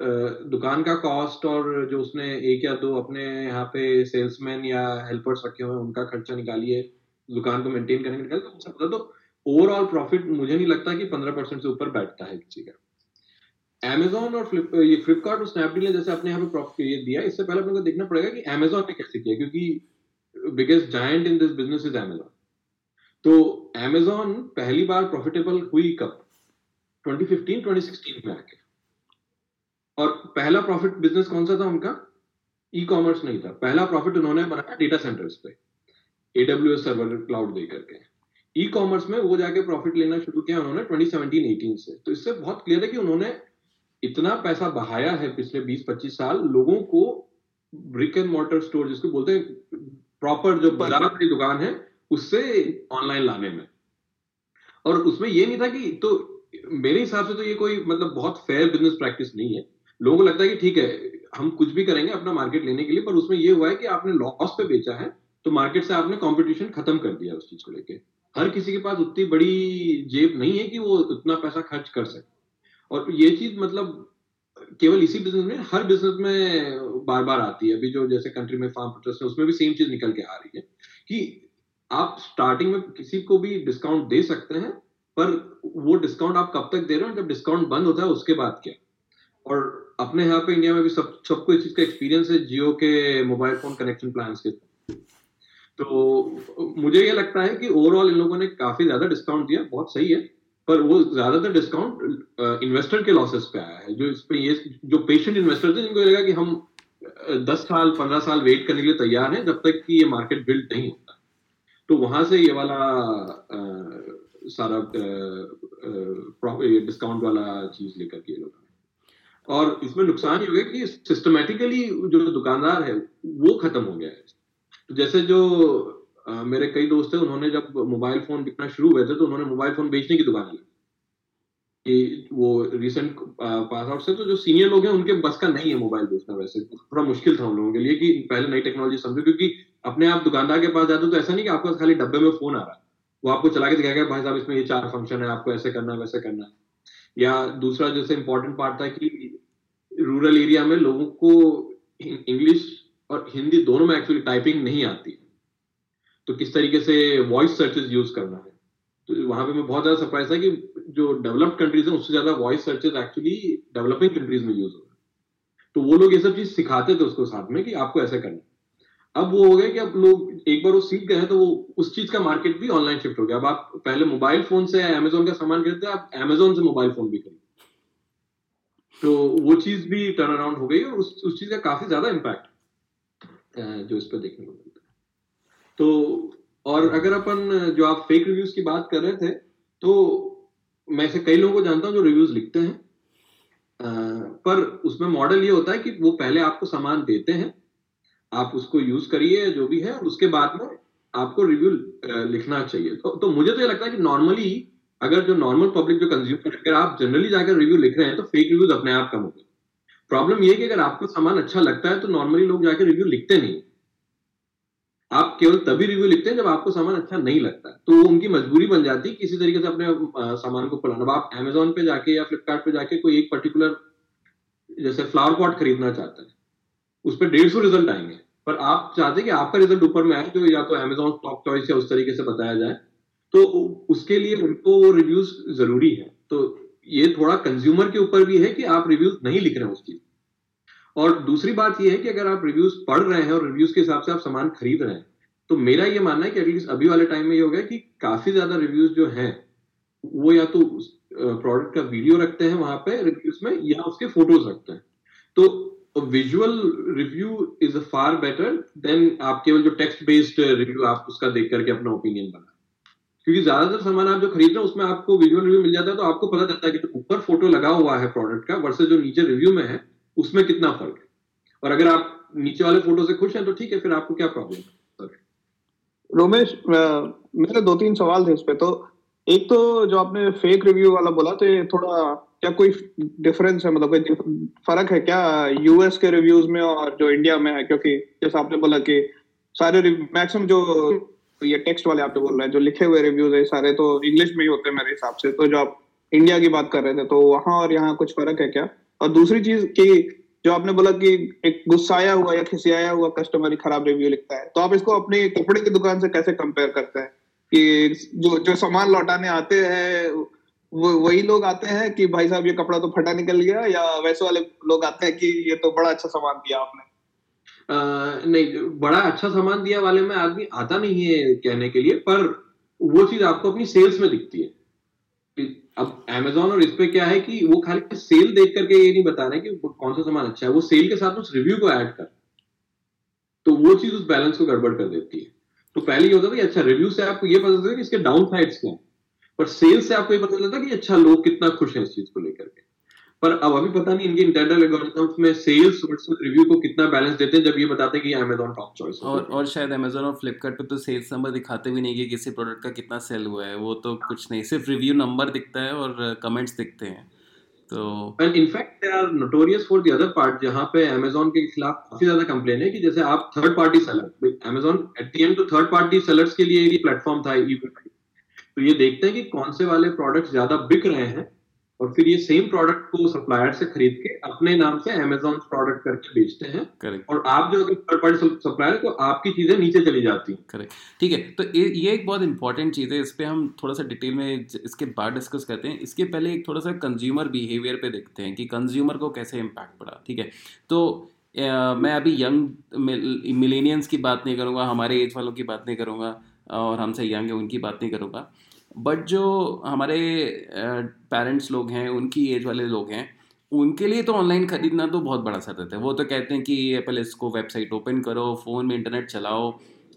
दुकान का कॉस्ट और जो उसने एक या दो अपने यहाँ पे सेल्समैन या हेल्पर्स रखे हुए हैं, उनका खर्चा निकालिए, दुकान को मेंटेन करने का तो तो ओवरऑल प्रॉफिट मुझे नहीं लगता कि पंद्रह परसेंट से ऊपर बैठता है किसी का। अमेजोन और फ्लिप ये फ्लिपकार्ट और स्नैपडील ने जैसे अपने यहाँ पे प्रॉफिट ये दिया, इससे पहले अपने को देखना पड़ेगा कि अमेजोन ने कैसे किया, क्योंकि biggest giant in this business is Amazon तो अमेजोन पहली बार प्रॉफिटेबल हुई कब? 2015 2016 में आके। और पहला प्रॉफिट बिज़नेस कौन सा था उनका? ई कॉमर्स नहीं था। पहला प्रॉफिट उन्होंने बनाया डेटा सेंटर्स पे। एडब्ल्यू सर्वर क्लाउड दे करके। ई कॉमर्स में वो जाके प्रॉफिट लेना शुरू किया उन्होंने 2017-18 से। तो इससे बहुत क्लियर है कि उन्होंने इतना पैसा बहाया है पिछले 20-25 साल लोगों को ब्रिक एंड मोटर स्टोर जिसको बोलते हैं प्रॉपर जो बाज़ार की दुकान है, उससे ऑनलाइन लाने में। और उसमें ये नहीं था कि तो मेरे हिसाब से तो ये कोई मतलब बहुत फेयर बिज़नेस प्रैक्टिस नहीं है। लोगों को लगता है कि ठीक है, हम कुछ भी करेंगे अपना मार्केट लेने के लिए, पर उसमें ये हुआ है कि आपने लॉस पे बेचा है तो मार्केट से आपने कंपटीशन खत्म कर दिया उस चीज़ को लेके। हर किसी के पास उतनी बड़ी जेब नहीं है कि वो उतना पैसा खर्च कर सके। और ये चीज़ मतलब केवल इसी बिज़नेस में, हर बिज़नेस में बार बार आती है। अभी जो जैसे कंट्री में फार्म प्रोटेस्ट है, उसमें भी सेम चीज़ निकल के आ रही है कि आप स्टार्टिंग में किसी को भी डिस्काउंट दे सकते हैं, पर वो डिस्काउंट आप कब तक दे रहे हो, जब डिस्काउंट बंद होता है, उसके बाद क्या? और अपने यहाँ पे इंडिया में भी सब सबको इस चीज़ का एक्सपीरियंस है जियो के मोबाइल फ़ोन कनेक्शन प्लान के तो मुझे ये लगता है कि ओवरऑल इन लोगों ने काफ़ी ज़्यादा डिस्काउंट दिया बहुत सही है पर वो ज़्यादातर डिस्काउंट इन्वेस्टर के लॉसेस पे आया है। जो इस पे ये जो पेशेंट इन्वेस्टर थे जिनको लगा कि हम दस साल पंद्रह साल वेट करने के लिए तैयार हैं जब तक कि ये मार्केट बिल्ड नहीं होता। तो वहाँ से ये वाला आ, सारा डिस्काउंट वाला चीज़ लेकर के लोग और इसमें नुकसान ये हो गया कि सिस्टमेटिकली जो दुकानदार है वो खत्म हो गया है। तो जैसे जो आ, मेरे कई दोस्त थे उन्होंने जब मोबाइल फ़ोन बिकना शुरू हुए थे तो उन्होंने मोबाइल फ़ोन बेचने की दुकान ली कि वो रिसेंट पास आउट से तो जो सीनियर लोग हैं उनके बस का नहीं है मोबाइल बेचना वैसे। थोड़ा मुश्किल था उन लोगों के लिए कि पहले नई टेक्नोलॉजी समझो क्योंकि अपने आप दुकानदार के पास जाते हो तो ऐसा नहीं कि आपके खाली डब्बे में फ़ोन आ रहा है। वो आपको चला के दिखाएगा भाई साहब इसमें ये चार फ़ंक्शन है आपको ऐसे करना है वैसे करना है। या दूसरा जैसे इम्पोर्टेंट पार्ट था कि रूरल एरिया में लोगों को इंग्लिश और हिंदी दोनों में एक्चुअली टाइपिंग नहीं आती। तो किस तरीके से वॉइस सर्चेज यूज़ करना है? तो वहाँ पे मैं बहुत ज़्यादा सरप्राइज़ था कि जो डेवलप्ड कंट्रीज़ है, उससे ज़्यादा voice searches actually developing countries में यूज़ हो रहा है। तो वो लोग ये सब चीज़ सिखाते थे उसको साथ में कि आपको ऐसा करना अब वो हो गया कि अब लोग एक बार वो सीख गए हैं तो वो उस चीज़ का मार्केट भी ऑनलाइन शिफ्ट हो गया। अब आप पहले मोबाइल फ़ोन से अमेजोन का सामान खरीदते आप अमेजोन से मोबाइल फ़ोन भी खरीदते तो वो चीज़ भी टर्न अराउंड हो गई और उस उस चीज़ का काफ़ी ज़्यादा इम्पैक्ट जो इस पर देखने को मिलता है। तो और अगर अपन, जो आप फेक रिव्यूज़ की बात कर रहे थे तो मैं ऐसे कई लोगों को जानता हूँ जो रिव्यूज़ लिखते हैं। पर उसमें मॉडल ये होता है कि वो पहले आपको सामान देते हैं आप उसको यूज़ करिए जो भी है उसके बाद में आपको रिव्यू लिखना चाहिए। तो, तो मुझे तो ये लगता है कि नॉर्मली अगर जो नॉर्मल पब्लिक जो कंज्यूमर अगर आप जनरली जाकर रिव्यू लिख रहे हैं तो फेक रिव्यूज़ अपने आप कम हो गए। प्रॉब्लम ये कि अगर आपको सामान अच्छा लगता है तो नॉर्मली लोग जाकर रिव्यू लिखते नहीं आप केवल तभी रिव्यू लिखते हैं जब आपको सामान अच्छा नहीं लगता तो उनकी मजबूरी बन जाती है किसी तरीके से अपने सामान को पुराना आप अमेजोन पे जाके या फ्लिपकार्ट पे जाके कोई एक पर्टिकुलर जैसे फ्लावर पॉट खरीदना चाहते हैं उस पर डेढ़ सौ रिज़ल्ट आएँगे। पर आप चाहते हैं कि आपका रिज़ल्ट ऊपर में आए जो या तो अमेजोन टॉप चॉइस या उस तरीके से बताया जाए तो उसके लिए उनको रिव्यूज़ ज़रूरी है। तो ये थोड़ा कंज्यूमर के ऊपर भी है कि आप रिव्यूज़ नहीं लिख रहे हैं उसकी और दूसरी बात यह है कि अगर आप रिव्यूज़ पढ़ रहे हैं और रिव्यूज़ के हिसाब से आप सामान खरीद रहे हैं तो मेरा ये मानना है कि एटलीस्ट अभी वाले टाइम में ये हो गया कि काफ़ी ज़्यादा रिव्यूज़ जो हैं, वो या तो प्रोडक्ट का वीडियो रखते हैं वहाँ पे रिव्यूज़ में, या उसके फ़ोटोज़ रखते हैं। तो visual review is far better than आप केवल जो टेक्स्ट बेस्ड रिव्यू आप उसका देख करके अपना ओपिनियन बना क्योंकि ज़्यादातर सामान आप जो खरीद रहे हैं उसमें आपको विजुअल रिव्यू मिल जाता है तो आपको पता चलता है कि ऊपर फ़ोटो लगा हुआ है प्रोडक्ट का वर्सेज जो नीचे रिव्यू में है, उसमें कितना फ़र्क है। और अगर आप नीचे वाले फ़ोटो से खुश हैं तो ठीक है, फिर आपको क्या प्रॉब्लम है? रोमेश मेरे दो तीन सवाल थे इस पे तो एक तो जो आपने फेक रिव्यू वाला बोला तो ये थोड़ा क्या कोई डिफरेंस है? मतलब कोई फ़र्क है क्या यूएस के रिव्यूज़ में और जो इंडिया में है? क्योंकि जैसे आपने बोला कि सारे मैक्सिमम जो ये टेक्स्ट वाले आपने बोल रहे हैं, जो लिखे हुए रिव्यूज़ है सारे तो इंग्लिश में ही होते हैं मेरे हिसाब से। तो जो आप इंडिया की बात कर रहे थे तो वहाँ और यहाँ कुछ फ़र्क है क्या? और दूसरी चीज़ की जो आपने बोला कि एक गुस्साया हुआ या खिसियाया हुआ कस्टमर ही खराब रिव्यू लिखता है तो आप इसको अपने कपड़े की दुकान से कैसे कंपेयर करते हैं? कि जो जो सामान लौटाने आते हैं वही लोग आते हैं कि भाई साहब ये कपड़ा तो फटा निकल गया या वैसे वाले लोग आते हैं कि ये तो बड़ा अच्छा सामान दिया आपने? आ, नहीं बड़ा अच्छा सामान दिया वाले में आदमी आता नहीं है कहने के लिए पर वो चीज़ आपको अपनी सेल्स में दिखती है। अब Amazon और इस पे क्या है कि वो खाली सेल देख करके ये नहीं बता रहे कि कौन सा सामान अच्छा है। वो सेल के साथ उस रिव्यू को ऐड कर। तो वो चीज़ उस बैलेंस को गड़बड़ कर देती है। तो पहले ये होता था कि अच्छा रिव्यू से आपको ये पता चलता है कि इसके डाउन साइड्स क्या है। पर सेल से आपको ये पता चलता कि अच्छा लोग कितना खुश है इस चीज़ को लेकर के। पर अब अभी पता नहीं इनके इंटरनल एल्गोरिथम्स में सेल्स वर्सेस रिव्यू को कितना बैलेंस देते हैं जब ये बताते हैं कि अमेजोन टॉप चॉइस और और शायद अमेजोन और फ्लिपकार्ट पे तो सेल्स नंबर दिखाते भी नहीं कि किसी प्रोडक्ट का कितना सेल हुआ है। वो तो कुछ नहीं सिर्फ़ रिव्यू नंबर दिखता है और कमेंट्स दिखते हैं। तो and in fact they are notorious for the other part जहाँ पे अमेजोन के खिलाफ काफ़ी ज़्यादा कंप्लेन है कि जैसे आप third party seller Amazon at the end तो थर्ड पार्टी सेलर्स के लिए एक प्लेटफॉर्म था तो ये देखते हैं कि कौन से वाले प्रोडक्ट्स ज़्यादा बिक रहे हैं और फिर ये सेम प्रोडक्ट को सप्लायर से खरीद के अपने नाम से अमेजोन प्रोडक्ट करके बेचते हैं करेक्ट और आप जो थर्ड पार्टी सप्लायर तो आपकी चीज़ें नीचे चली जाती हैं। करेक्ट ठीक है तो ये एक बहुत इंपॉर्टेंट चीज़ है इस पर हम थोड़ा सा डिटेल में इसके बाद डिस्कस करते हैं। इसके पहले एक थोड़ा सा कंज्यूमर बिहेवियर पे देखते हैं कि कंज्यूमर को कैसे इम्पैक्ट पड़ा ठीक है? तो मैं अभी यंग मिलेनियंस की बात नहीं करूँगा हमारे एज वालों की बात नहीं करूँगा और हमसे यंग है उनकी बात नहीं करूँगा। बट जो हमारे पेरेंट्स लोग हैं, उनकी एज वाले लोग हैं, उनके लिए तो ऑनलाइन खरीदना तो बहुत बड़ा सतत है। वो तो कहते हैं कि पहले इसको वेबसाइट ओपन करो फ़ोन में इंटरनेट चलाओ,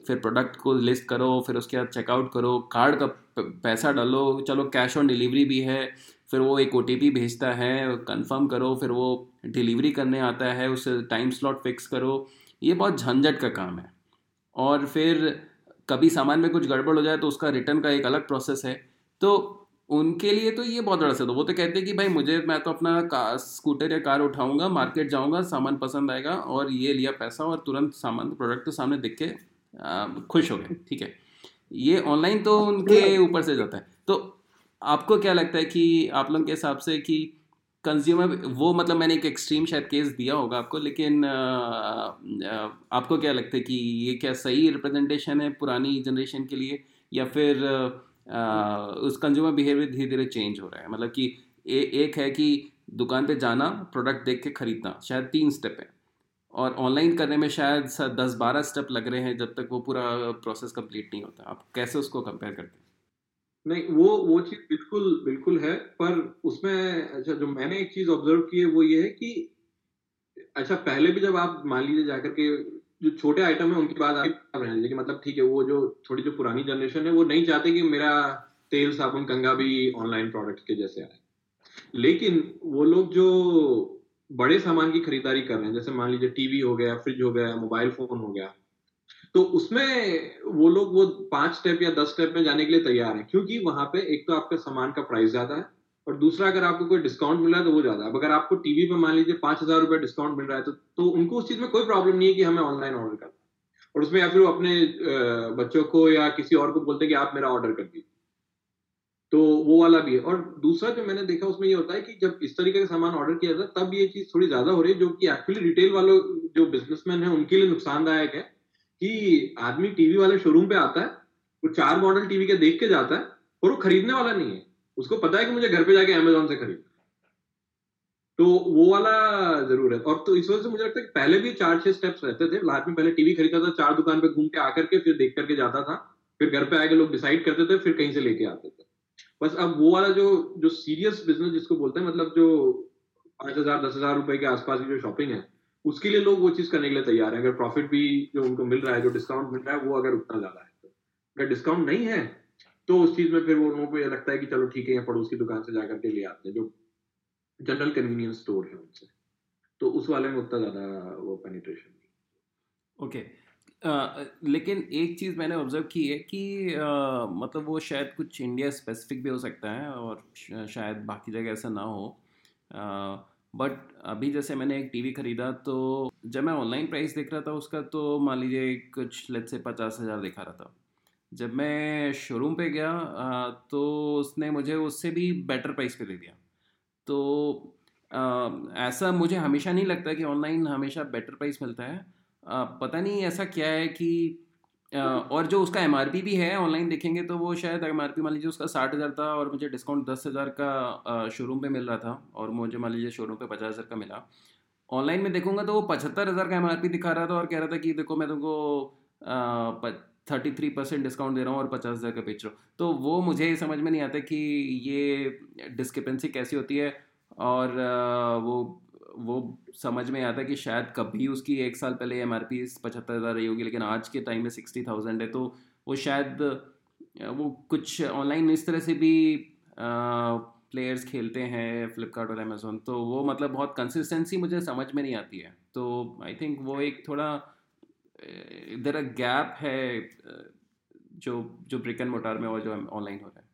फिर प्रोडक्ट को लिस्ट करो, फिर उसके बाद चेकआउट करो कार्ड का पैसा डालो, चलो कैश ऑन डिलीवरी भी है, फिर वो एक ओटीपी भेजता है कंफर्म करो, फिर वो डिलीवरी करने आता है, उसे टाइम स्लॉट फिक्स करो। ये बहुत झंझट का काम है। और फिर कभी सामान में कुछ गड़बड़ हो जाए तो उसका रिटर्न का एक अलग प्रोसेस है। तो उनके लिए तो ये बहुत बड़ा से वो तो कहते हैं कि भाई मुझे मैं तो अपना कार स्कूटर या कार उठाऊँगा मार्केट जाऊँगा सामान पसंद आएगा और ये लिया पैसा और तुरंत सामान प्रोडक्ट तो सामने दिख के खुश हो गए ठीक है। ये ऑनलाइन तो उनके ऊपर से जाता है। तो आपको क्या लगता है कि आप लोग के हिसाब से कि कंज्यूमर वो मतलब मैंने एक एक्सट्रीम शायद केस दिया होगा आपको लेकिन आ, आ, आपको क्या लगता है कि ये क्या सही रिप्रेजेंटेशन है पुरानी जनरेशन के लिए? या फिर आ, उस कंज्यूमर बिहेवियर धीरे धीरे चेंज हो रहा है? मतलब कि ए, एक है कि दुकान पे जाना प्रोडक्ट देख के ख़रीदना शायद तीन स्टेप है। और ऑनलाइन करने में शायद दस बारह स्टेप लग रहे हैं जब तक वो पूरा प्रोसेस कंप्लीट नहीं होता। आप कैसे उसको कंपेयर करते हैं? नहीं, वो वो चीज़ बिल्कुल बिल्कुल है, पर उसमें अच्छा जो मैंने एक चीज़ ऑब्ज़र्व की है, वो ये है कि अच्छा पहले भी जब आप मान लीजिए जाकर के जो छोटे आइटम है, उनकी बात आप रहने लेकिन मतलब ठीक है, वो जो थोड़ी जो पुरानी जनरेशन है, वो नहीं चाहते कि मेरा तेल साबुन कंगा भी ऑनलाइन प्रोडक्ट के जैसे आए। लेकिन वो लोग जो बड़े सामान की खरीदारी कर रहे हैं, जैसे मान लीजिए टीवी हो गया फ्रिज हो गया मोबाइल फ़ोन हो गया तो उसमें वो लोग वो पाँच स्टेप या दस स्टेप में जाने के लिए तैयार है क्योंकि वहाँ पे एक तो आपका सामान का प्राइस ज़्यादा है और दूसरा अगर आपको कोई डिस्काउंट मिल है तो वो ज़्यादा है। अगर आपको टीवी पे मान लीजिए पाँच हज़ार रुपया डिस्काउंट मिल रहा है तो, तो उनको उस चीज़ में कोई प्रॉब्लम नहीं है कि हमें ऑनलाइन ऑर्डर करना और उसमें या फिर वो अपने बच्चों को या किसी और को बोलते हैं कि आप मेरा ऑर्डर कर दीजिए। तो वो वाला भी है। और दूसरा जो मैंने देखा उसमें ये होता है कि जब इस तरीके का सामान ऑर्डर किया जाता है तब ये चीज़ थोड़ी ज़्यादा हो रही है जो कि एक्चुअली रिटेल वालों जो बिजनेसमैन है उनके लिए नुकसानदायक है। कि आदमी टीवी वाले शोरूम पे आता है, वो चार मॉडल टीवी के देख के जाता है, और वो खरीदने वाला नहीं है। उसको पता है कि मुझे घर पे जाके अमेजोन से खरीद। तो वो वाला ज़रूर है। और तो इस वजह से मुझे लगता है कि पहले भी चार, छह स्टेप्स रहते थे। आदमी पहले टीवी खरीदता था, चार दुकान पे घूम के आकर के, फिर देख करके जाता था। फिर घर पे आके लोग डिसाइड करते थे, फिर कहीं से लेके आते थे। बस अब वो वाला जो जो सीरियस बिज़नेस जिसको बोलते हैं मतलब जो पाँच हज़ार, दस हज़ार रुपए के आसपास की जो शॉपिंग है उसके लिए लोग वो चीज़ करने के लिए तैयार है। अगर प्रॉफिट भी जो उनको मिल रहा है जो डिस्काउंट मिल रहा है वो अगर उतना ज़्यादा है तो। अगर डिस्काउंट नहीं है तो उस चीज़ में फिर वो लोगों को ये लगता है कि चलो ठीक है पड़ोस की दुकान से जाकर के ले आते हैं जो जनरल कन्वीनियंस स्टोर है उनसे। तो उस वाले में उतना ज़्यादा वो पेनिट्रेशन ओके okay. Uh, लेकिन एक चीज़ मैंने ऑब्ज़र्व की है कि uh, मतलब वो शायद कुछ इंडिया स्पेसिफिक भी हो सकता है और शायद बाकी जगह ऐसा ना हो। uh, बट अभी जैसे मैंने एक टीवी ख़रीदा तो जब मैं ऑनलाइन प्राइस देख रहा था उसका तो मान लीजिए कुछ लेट से पचास हज़ार दिखा रहा था। जब मैं शोरूम पे गया तो उसने मुझे उससे भी बेटर प्राइस पे दे दिया। तो ऐसा मुझे हमेशा नहीं लगता कि ऑनलाइन हमेशा बेटर प्राइस मिलता है। पता नहीं ऐसा क्या है कि और जो उसका एमआरपी भी है ऑनलाइन देखेंगे तो वो शायद एम आर मान लीजिए उसका साठ हज़ार था और मुझे डिस्काउंट दस हज़ार का शोरूम पे मिल रहा था और मुझे मान लीजिए शोरूम पे पचास हज़ार का मिला। ऑनलाइन में देखूँगा तो वो पचहत्तर हज़ार का एमआरपी दिखा रहा था और कह रहा था कि देखो मैं तुमको थर्टी थ्री परसेंट डिस्काउंट दे रहा हूँ और पचास हज़ार का बेच रहा हूँ। तो वो मुझे समझ में नहीं आता कि ये डिस्क्रिपेंसी कैसी होती है और वो वो समझ में आता है कि शायद कभी उसकी एक साल पहले एम आर पी पचहत्तर हज़ार रही होगी लेकिन आज के टाइम में सिक्सटी थाउज़ेंड है तो वो शायद वो कुछ ऑनलाइन इस तरह से भी प्लेयर्स खेलते हैं फ्लिपकार्ट और अमेजोन तो वो मतलब बहुत कंसिस्टेंसी मुझे समझ में नहीं आती है। तो आई थिंक वो एक थोड़ा इधर गैप है जो जो ब्रिक एंड मोटार में और जो ऑनलाइन हो रहा है।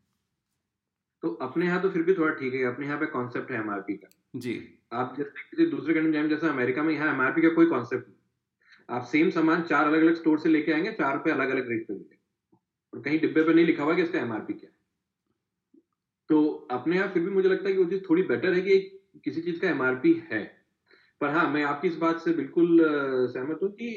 तो अपने यहाँ तो फिर भी थोड़ा ठीक है अपने यहाँ पे कॉन्सेप्ट है एमआरपी का। जी। आप जैसे दूसरे कंट्री में जैसे अमेरिका में, यहाँ एमआरपी का कोई कॉन्सेप्ट नहीं आप सेम सामान चार अलग अलग स्टोर से लेके आएँगे, चार पे अलग अलग रेट पे मिलेंगे। और कहीं डिब्बे पे नहीं लिखा हुआ कि इसका एमआरपी क्या है। तो अपने यहाँ फिर भी मुझे लगता है कि वो चीज़ थोड़ी बेटर है कि किसी चीज़ का एमआरपी है। पर हाँ मैं आपकी इस बात से बिल्कुल सहमत हूँ कि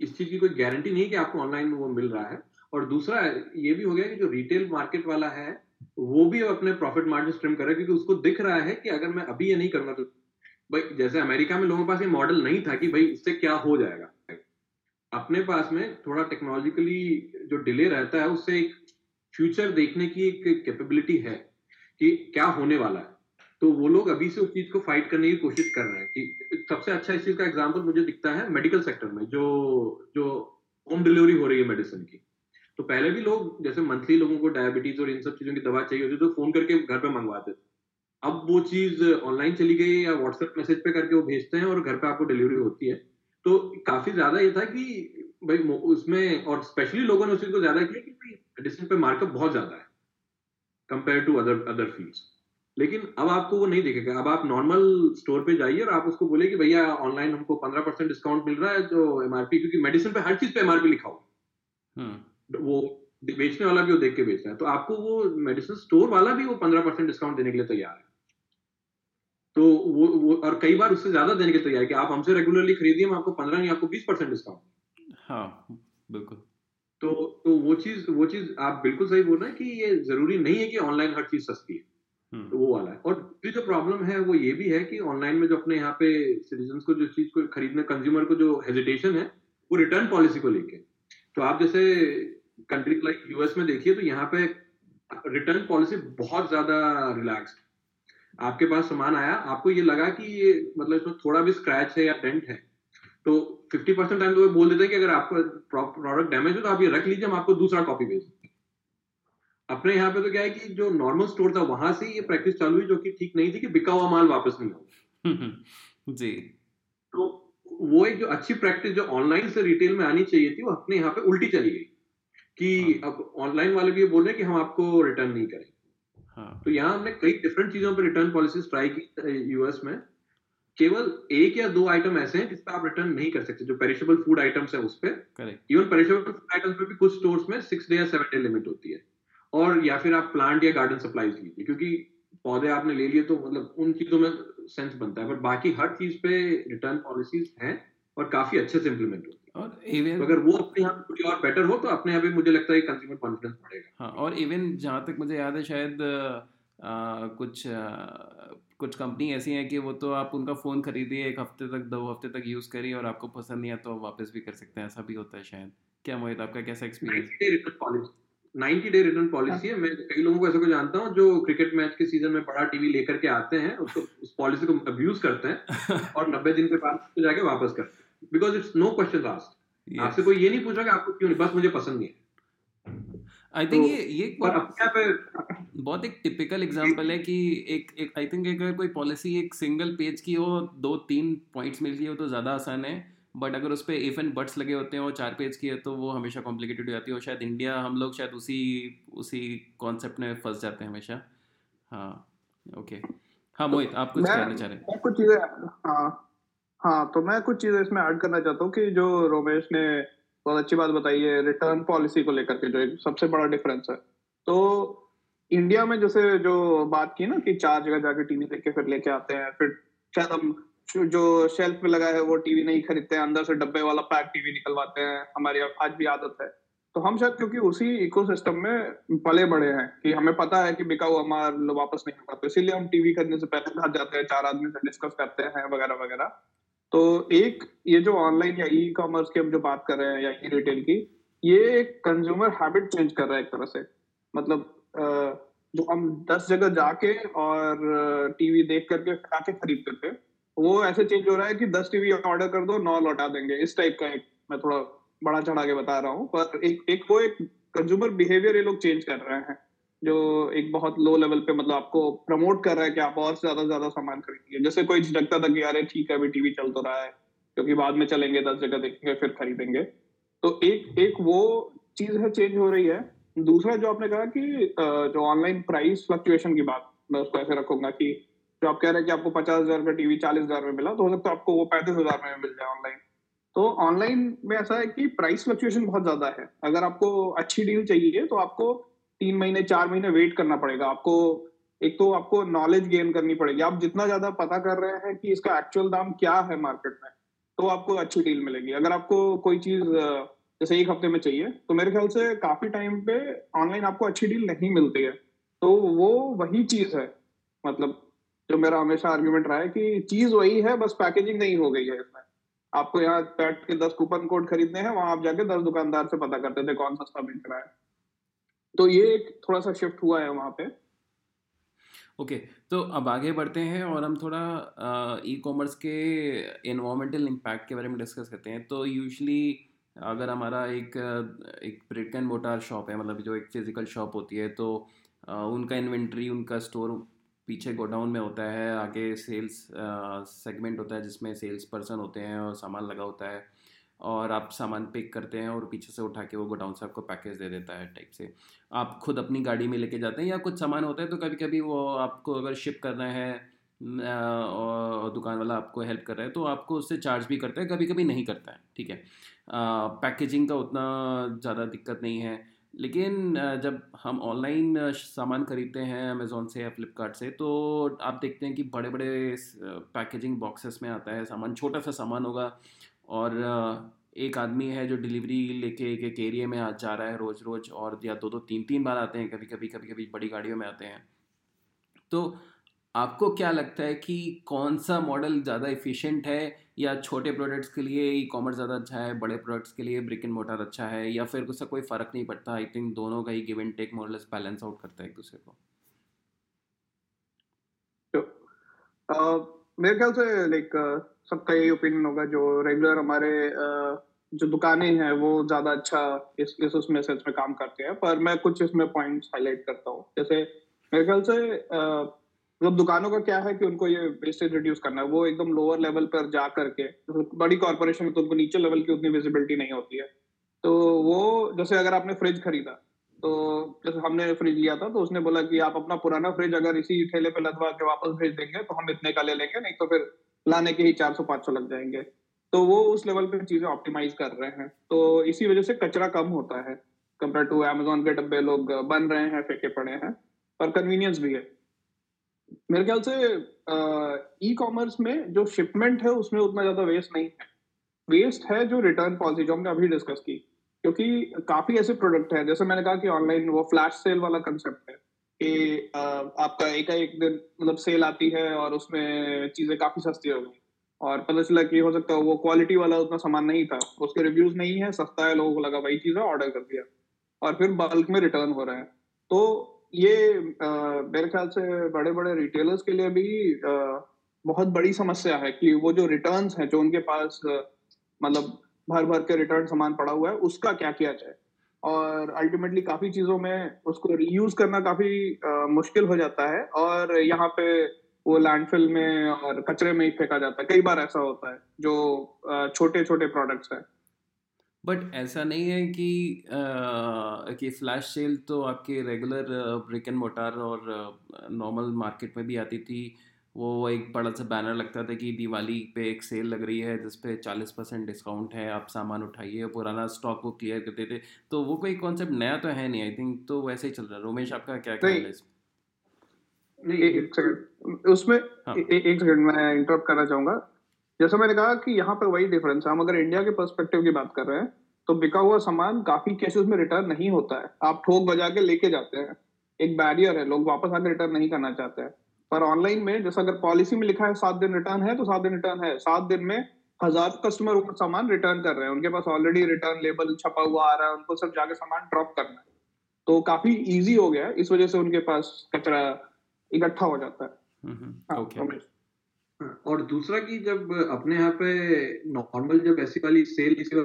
इस चीज़ की कोई गारंटी नहीं कि आपको ऑनलाइन वो मिल रहा है। और दूसरा ये भी हो गया कि जो रिटेल मार्केट वाला है वो भी अपने प्रॉफिट मार्जिन स्ट्रिम कर रहा है क्योंकि उसको दिख रहा है कि अगर मैं अभी ये नहीं करूँगा तो भाई, जैसे अमेरिका में लोगों के पास ये मॉडल नहीं था कि भाई इससे क्या हो जाएगा। अपने पास में थोड़ा टेक्नोलॉजिकली जो डिले रहता है, उससे एक फ्यूचर देखने की एक कैपेबिलिटी है कि क्या होने वाला है। तो वो लोग अभी से उस चीज़ को फाइट करने की कोशिश कर रहे हैं कि सबसे अच्छा इस चीज़ का एग्ज़ाम्पल मुझे दिखता है मेडिकल सेक्टर में, जो जो होम डिलीवरी हो रही है मेडिसिन की। तो पहले भी लोग, जैसे मंथली लोगों को डायबिटीज़ और इन सब चीज़ों की दवा चाहिए होती तो फ़ोन करके घर पे मंगवाते थे। अब वो चीज़ ऑनलाइन चली गई या व्हाट्सएप मैसेज पे करके वो भेजते हैं और घर पे आपको डिलीवरी होती है। तो काफ़ी ज़्यादा ये था कि भाई उसमें और स्पेशली लोगों ने उस चीज़ को ज़्यादा किया कि मेडिसिन पे मार्कअप बहुत ज़्यादा है compare to other other fields लेकिन अब आपको वो नहीं दिखेगा। अब आप नॉर्मल स्टोर पे जाइए और आप उसको बोले कि भैया ऑनलाइन हमको पंद्रह परसेंट डिस्काउंट मिल रहा है जो एमआरपी क्योंकि मेडिसिन पे हर चीज़ पे एमआरपी लिखा हुआ। वो बेचने वाला भी वो देख के बेच रहा है। तो आपको वो मेडिसिन स्टोर वाला भी वो पंद्रह परसेंट डिस्काउंट देने के लिए तैयार है। तो वो वो और कई बार उससे ज़्यादा देने के लिए तैयार है कि आप हमसे रेगुलरली खरीदिए हम आपको पंद्रह नहीं आपको बीस परसेंट डिस्काउंट हाँ बिल्कुल। तो तो वो चीज़ वो चीज़ आप बिल्कुल सही बोल रहे हैं कि ये ज़रूरी नहीं है कि ऑनलाइन हर चीज़ सस्ती है। हम्म। तो वो वाला है। और फिर जो प्रॉब्लम है वो ये भी है कि ऑनलाइन में जो अपने यहाँ पे सिटीजन को जो चीज़ को खरीदने कंज्यूमर को जो हेजिटेशन है वो रिटर्न पॉलिसी को लेके। तो आप जैसे कंट्री लाइक यूएस में देखिए तो यहाँ पे रिटर्न पॉलिसी बहुत ज़्यादा रिलैक्स आपके पास सामान आया आपको ये लगा कि ये मतलब इसमें थोड़ा भी स्क्रैच है या डेंट है। तो 50 परसेंट टाइम तो वो बोल देते हैं कि अगर आपका प्रोडक्ट डैमेज हो तो आप ये रख लीजिए हम आपको दूसरा कॉपी भेज अपने यहाँ पे तो क्या है कि जो नॉर्मल स्टोर था वहाँ से ये प्रैक्टिस चालू हुई जो कि ठीक नहीं थी कि बिका हुआ माल वापस नहीं हो जी। तो वो एक जो अच्छी प्रैक्टिस जो ऑनलाइन से रिटेल में आनी चाहिए थी वो अपने यहाँ पे उल्टी चली गई। कि हाँ। अब ऑनलाइन वाले भी ये बोल रहे हैं कि हम आपको रिटर्न नहीं करेंगे। हाँ. तो यहाँ हमने कई डिफरेंट चीज़ों पर रिटर्न पॉलिसी ट्राई की यूएस में। केवल एक या दो आइटम ऐसे हैं जिस पर आप रिटर्न नहीं कर सकते जो पेरिशेबल फ़ूड आइटम्स है उस पर इवन पेरिशेबल फ़ूड आइटम्स पे भी कुछ स्टोर्स में सिक्स डे या सेवन डे लिमिट होती है। और या फिर आप प्लांट या गार्डन सप्लाईज लीजिए क्योंकि पौधे आपने ले लिए तो मतलब उन चीज़ों में सेंस बनता है। पर बाकी हर चीज़ पे रिटर्न पॉलिसीज़ हैं और काफ़ी अच्छे से इम्प्लीमेंट होती है। और इवन अगर वो अपने यहाँ थोड़ी और बेटर हो तो अपने यहाँ भी मुझे लगता है कंज्यूमर कॉन्फिडेंस बढ़ेगा। हाँ और इवन जहाँ तक मुझे याद है शायद आ, कुछ आ, कुछ कंपनी ऐसी हैं कि वो तो आप उनका फ़ोन खरीदिए एक हफ़्ते तक दो हफ़्ते तक यूज़ करिए और आपको पसंद नहीं आया तो वापस भी कर सकते हैं। ऐसा भी होता है शायद। क्या मोहित आपका कैसा experience ninety day return policy है। मैं कई लोगों को ऐसे को जानता हूँ जो क्रिकेट मैच के सीज़न में बड़ा टीवी लेकर के आते हैं उसको उस पॉलिसी को अब्यूज करते हैं <laughs> और नब्बे दिन के बाद उसको जाके वापस करते हैं। Because it's no question asked आपसे कोई ये नहीं पूछा कि आपको क्यों नहीं? बस मुझे पसंद नहीं है। आई थिंक तो, ये ये बहुत एक टिपिकल एग्जांपल है कि एक एक आई थिंक अगर कोई पॉलिसी एक सिंगल पेज की हो दो तीन पॉइंट्स मिल गई हो तो ज़्यादा आसान है। बट अगर उस पर इफ़ एंड बट्स लगे होते हैं और चार पेज की है तो वो हमेशा कॉम्प्लिकेटेड हो जाती है और शायद इंडिया हम लोग शायद उसी उसी कॉन्सेप्ट में फंस जाते हैं हमेशा। हाँ ओके हाँ मोहित आप कुछ कहना चाह रहे हैं? कुछ चीज़ें हाँ। हाँ तो मैं कुछ चीज़ें इसमें ऐड करना चाहता हूँ कि जो रोमेश ने बहुत अच्छी बात बताई है रिटर्न पॉलिसी को लेकर के जो एक सबसे बड़ा डिफरेंस है। तो इंडिया में जैसे जो बात की ना कि चार जगह जाके टीवी देख के फिर लेके आते हैं, फिर शायद हम जो शेल्फ पे लगा है वो टीवी नहीं खरीदते हैं, अंदर से डब्बे वाला पैक टीवी निकलवाते हैं, हमारी आज भी आदत है। तो हम शायद क्योंकि उसी इकोसिस्टम में पले बड़े हैं कि हमें पता है कि बिका हुआ माल वापस नहीं होगा तो इसीलिए हम टीवी खरीदने से पहले घर जाते हैं, चार आदमी से डिस्कस करते हैं, वगैरह वगैरह। तो एक, ये जो ऑनलाइन या ई कॉमर्स की हम जो बात कर रहे हैं या ई रिटेल की, ये एक कंज्यूमर हैबिट चेंज कर रहा है एक तरह से। मतलब जो हम दस जगह जाके और टीवी देख करके आके खरीदते थे वो ऐसे चेंज हो रहा है कि दस टीवी ऑर्डर कर दो, नौ लौटा देंगे। इस टाइप का एक मैं थोड़ा बड़ा चढ़ा के बता रहा हूँ। पर एक एक वो एक कंज्यूमर बिहेवियर ये लोग चेंज कर रहे हैं। जो एक बहुत लो लेवल पे मतलब आपको प्रमोट कर रहा है कि आप और ज़्यादा से ज़्यादा सामान खरीदिए। जैसे कोई झिझकता था कि अरे ठीक है, अभी टीवी चल तो रहा है, क्योंकि बाद में चलेंगे, दस जगह देखेंगे, फिर खरीदेंगे। तो एक एक वो चीज़ है चेंज हो रही है। दूसरा जो आपने कहा कि जो ऑनलाइन प्राइस फ्लक्चुएशन की बात, मैं उसको ऐसे रखूँगा कि जो आप कह रहे हैं कि आपको पचास हज़ार का टीवी चालीस हज़ार में मिला तो हो सकता है आपको वो पैंतीस हज़ार में मिल जाए ऑनलाइन तो ऑनलाइन में ऐसा है कि प्राइस फ्लक्चुएशन बहुत ज़्यादा है। अगर आपको अच्छी डील चाहिए तो आपको तीन महीने, चार महीने वेट करना पड़ेगा। आपको, एक तो आपको नॉलेज गेन करनी पड़ेगी। आप जितना ज़्यादा पता कर रहे हैं कि इसका एक्चुअल दाम क्या है मार्केट में तो आपको अच्छी डील मिलेगी। अगर आपको कोई चीज़ जैसे एक हफ़्ते में चाहिए तो मेरे ख्याल से काफ़ी टाइम पे ऑनलाइन आपको अच्छी डील नहीं मिलती है। तो वो वही चीज़ है। मतलब जो मेरा हमेशा आर्ग्यूमेंट रहा है कि चीज़ वही है, बस पैकेजिंग नहीं हो गई है इसमें। आपको यहाँ पैट के दस कूपन कोड खरीदने हैं, वहाँ आप जाके दस दुकानदार से पता करते थे कौन सस्ता बेच रहा है। तो ये थोड़ा सा शिफ्ट हुआ है वहाँ पे। ओके okay, तो अब आगे बढ़ते हैं और हम थोड़ा ई कॉमर्स के इन्वामेंटल इम्पैक्ट के बारे में डिस्कस करते हैं। तो यूजली अगर हमारा एक एक ब्रिक एंड मोटार शॉप है मतलब जो एक फ़िज़िकल शॉप होती है तो उनका इन्वेंट्री उनका स्टोर पीछे गोडाउन में होता है आगे सेल्स सेगमेंट होता है जिसमें सेल्स पर्सन होते हैं और सामान लगा होता है। और आप सामान पिक करते हैं और पीछे से उठा के वो गोडाउन से आपको पैकेज दे देता है टाइप से। आप खुद अपनी गाड़ी में लेके जाते हैं या कुछ सामान होता है तो कभी कभी वो आपको अगर शिप करना है और दुकान वाला आपको हेल्प कर रहा है तो आपको उससे चार्ज भी करता है कभी कभी नहीं करता है, ठीक है? पैकेजिंग का उतना ज़्यादा दिक्कत नहीं है। लेकिन जब हम ऑनलाइन सामान खरीदते हैं अमेज़ोन से या फ्लिपकार्ट से तो आप देखते हैं कि बड़े बड़े पैकेजिंग बॉक्सेस में आता है, सामान छोटा सा सामान होगा। और एक आदमी है जो डिलीवरी लेके एक एक एरिए में आज जा रहा है रोज़ रोज़ और या दो दो तीन तीन बार आते हैं कभी कभी कभी कभी बड़ी गाड़ियों में आते हैं। तो आपको क्या लगता है कि कौन सा मॉडल ज़्यादा इफ़िशियंट है या छोटे प्रोडक्ट्स के लिए ई कॉमर्स ज़्यादा अच्छा है बड़े प्रोडक्ट्स के लिए ब्रिक एंड मोटर अच्छा है या फिर उसका कोई फ़र्क नहीं पड़ता? आई थिंक दोनों का ही give and take model balance out करता है एक दूसरे को। uh, मेरे ख्याल से लाइक सबका यही ओपिनियन होगा जो रेगुलर हमारे जो दुकानें हैं, वो ज़्यादा अच्छा इस इस उसमें से इसमें काम करते हैं। पर मैं कुछ इसमें पॉइंट्स हाईलाइट करता हूँ। जैसे मेरे ख्याल से मतलब दुकानों का क्या है कि उनको ये वेस्टेज रिड्यूस करना है। वो एकदम लोअर लेवल पर जा करके तो बड़ी कॉर्पोरेशन में तो उनको नीचे लेवल की उतनी विजिबिलिटी नहीं होती है। तो वो, जैसे अगर आपने फ्रिज खरीदा तो जैसे हमने फ्रिज लिया था तो उसने बोला कि आप अपना पुराना फ्रिज अगर इसी ठेले पे लदवा के वापस भेज देंगे तो हम इतने का ले लेंगे, नहीं तो फिर लाने के ही चार सौ, पाँच सौ लग जाएँगे। तो वो उस लेवल पे चीज़ें ऑप्टिमाइज कर रहे हैं। तो इसी वजह से कचरा कम होता है कंपेयर टू अमेजोन के डब्बे लोग बन रहे हैं, फेंके पड़े हैं, और कन्वीनियंस भी है। मेरे ख्याल से ई कॉमर्स में जो शिपमेंट है, उसमें उतना ज़्यादा वेस्ट नहीं है। वेस्ट है जो रिटर्न पॉलिसी जो हमने अभी डिस्कस की। क्योंकि काफ़ी ऐसे प्रोडक्ट हैं। जैसे मैंने कहा कि ऑनलाइन वो फ्लैश सेल वाला कंसेप्ट है कि आपका एक एक दिन मतलब सेल आती है और उसमें चीज़ें काफ़ी सस्ती हो गई। और पता चला कि हो सकता है वो क्वालिटी वाला उतना सामान नहीं था। उसके रिव्यूज़ नहीं है सस्ता है लोगों को लगा वही चीज़ है ऑर्डर कर दिया। और फिर बल्क में रिटर्न हो रहा है। तो ये मेरे ख्याल से बड़े बड़े रिटेलर्स के लिए भी आ, बहुत बड़ी समस्या है कि वो जो रिटर्न्स हैं जो उनके पास मतलब भर भर के रिटर्न सामान पड़ा हुआ है उसका क्या किया जाए? और अल्टीमेटली काफ़ी चीज़ों में उसको रीयूज करना काफ़ी आ, मुश्किल हो जाता है और यहाँ पे वो लैंडफिल में और कचरे में ही फेंका जाता है। कई बार ऐसा होता है जो छोटे छोटे प्रोडक्ट्स हैं। बट ऐसा नहीं है कि आ, कि फ्लैश सेल तो आपके रेगुलर ब्रिक एंड मोटार और नॉर्मल मार्केट में भी आती थी। वो एक बड़ा सा बैनर लगता था कि दिवाली पे एक सेल लग रही है जिस पे चालीस परसेंट डिस्काउंट है आप सामान उठाइए पुराना स्टॉक वो क्लियर करते थे तो वो कोई कॉन्सेप्ट नया तो है नहीं आई थिंक तो वैसे ही चल रहा है। रोमेश आपका क्या ख्याल है इसमें नहीं एक सेकंड उसमें हाँ. ए, एक सेकंड मैं इंटरप्ट करना चाहूँगा। जैसा मैंने कहा कि यहाँ पर वही डिफरेंस है। हम अगर इंडिया के पर्सपेक्टिव की बात कर रहे हैं तो बिका हुआ सामान काफ़ी केसेस में रिटर्न नहीं होता है। आप ठोक बजा के लेके जाते हैं। एक बैरियर है लोग वापस आके रिटर्न नहीं करना चाहते हैं। पर ऑनलाइन में जैसा अगर पॉलिसी में लिखा है सात दिन रिटर्न है तो सात दिन रिटर्न है। सात दिन में हज़ार कस्टमर सामान रिटर्न कर रहे हैं। उनके पास ऑलरेडी रिटर्न लेबल छपा हुआ आ रहा है उनको सब जाके सामान ड्रॉप करना है। तो काफ़ी इजी हो गया इस वजह से उनके पास कचरा इकट्ठा हो जाता है। हाँ, हाँ, और दूसरा की जब अपने यहाँ पे नॉर्मल जब ऐसी वाली सेल इसी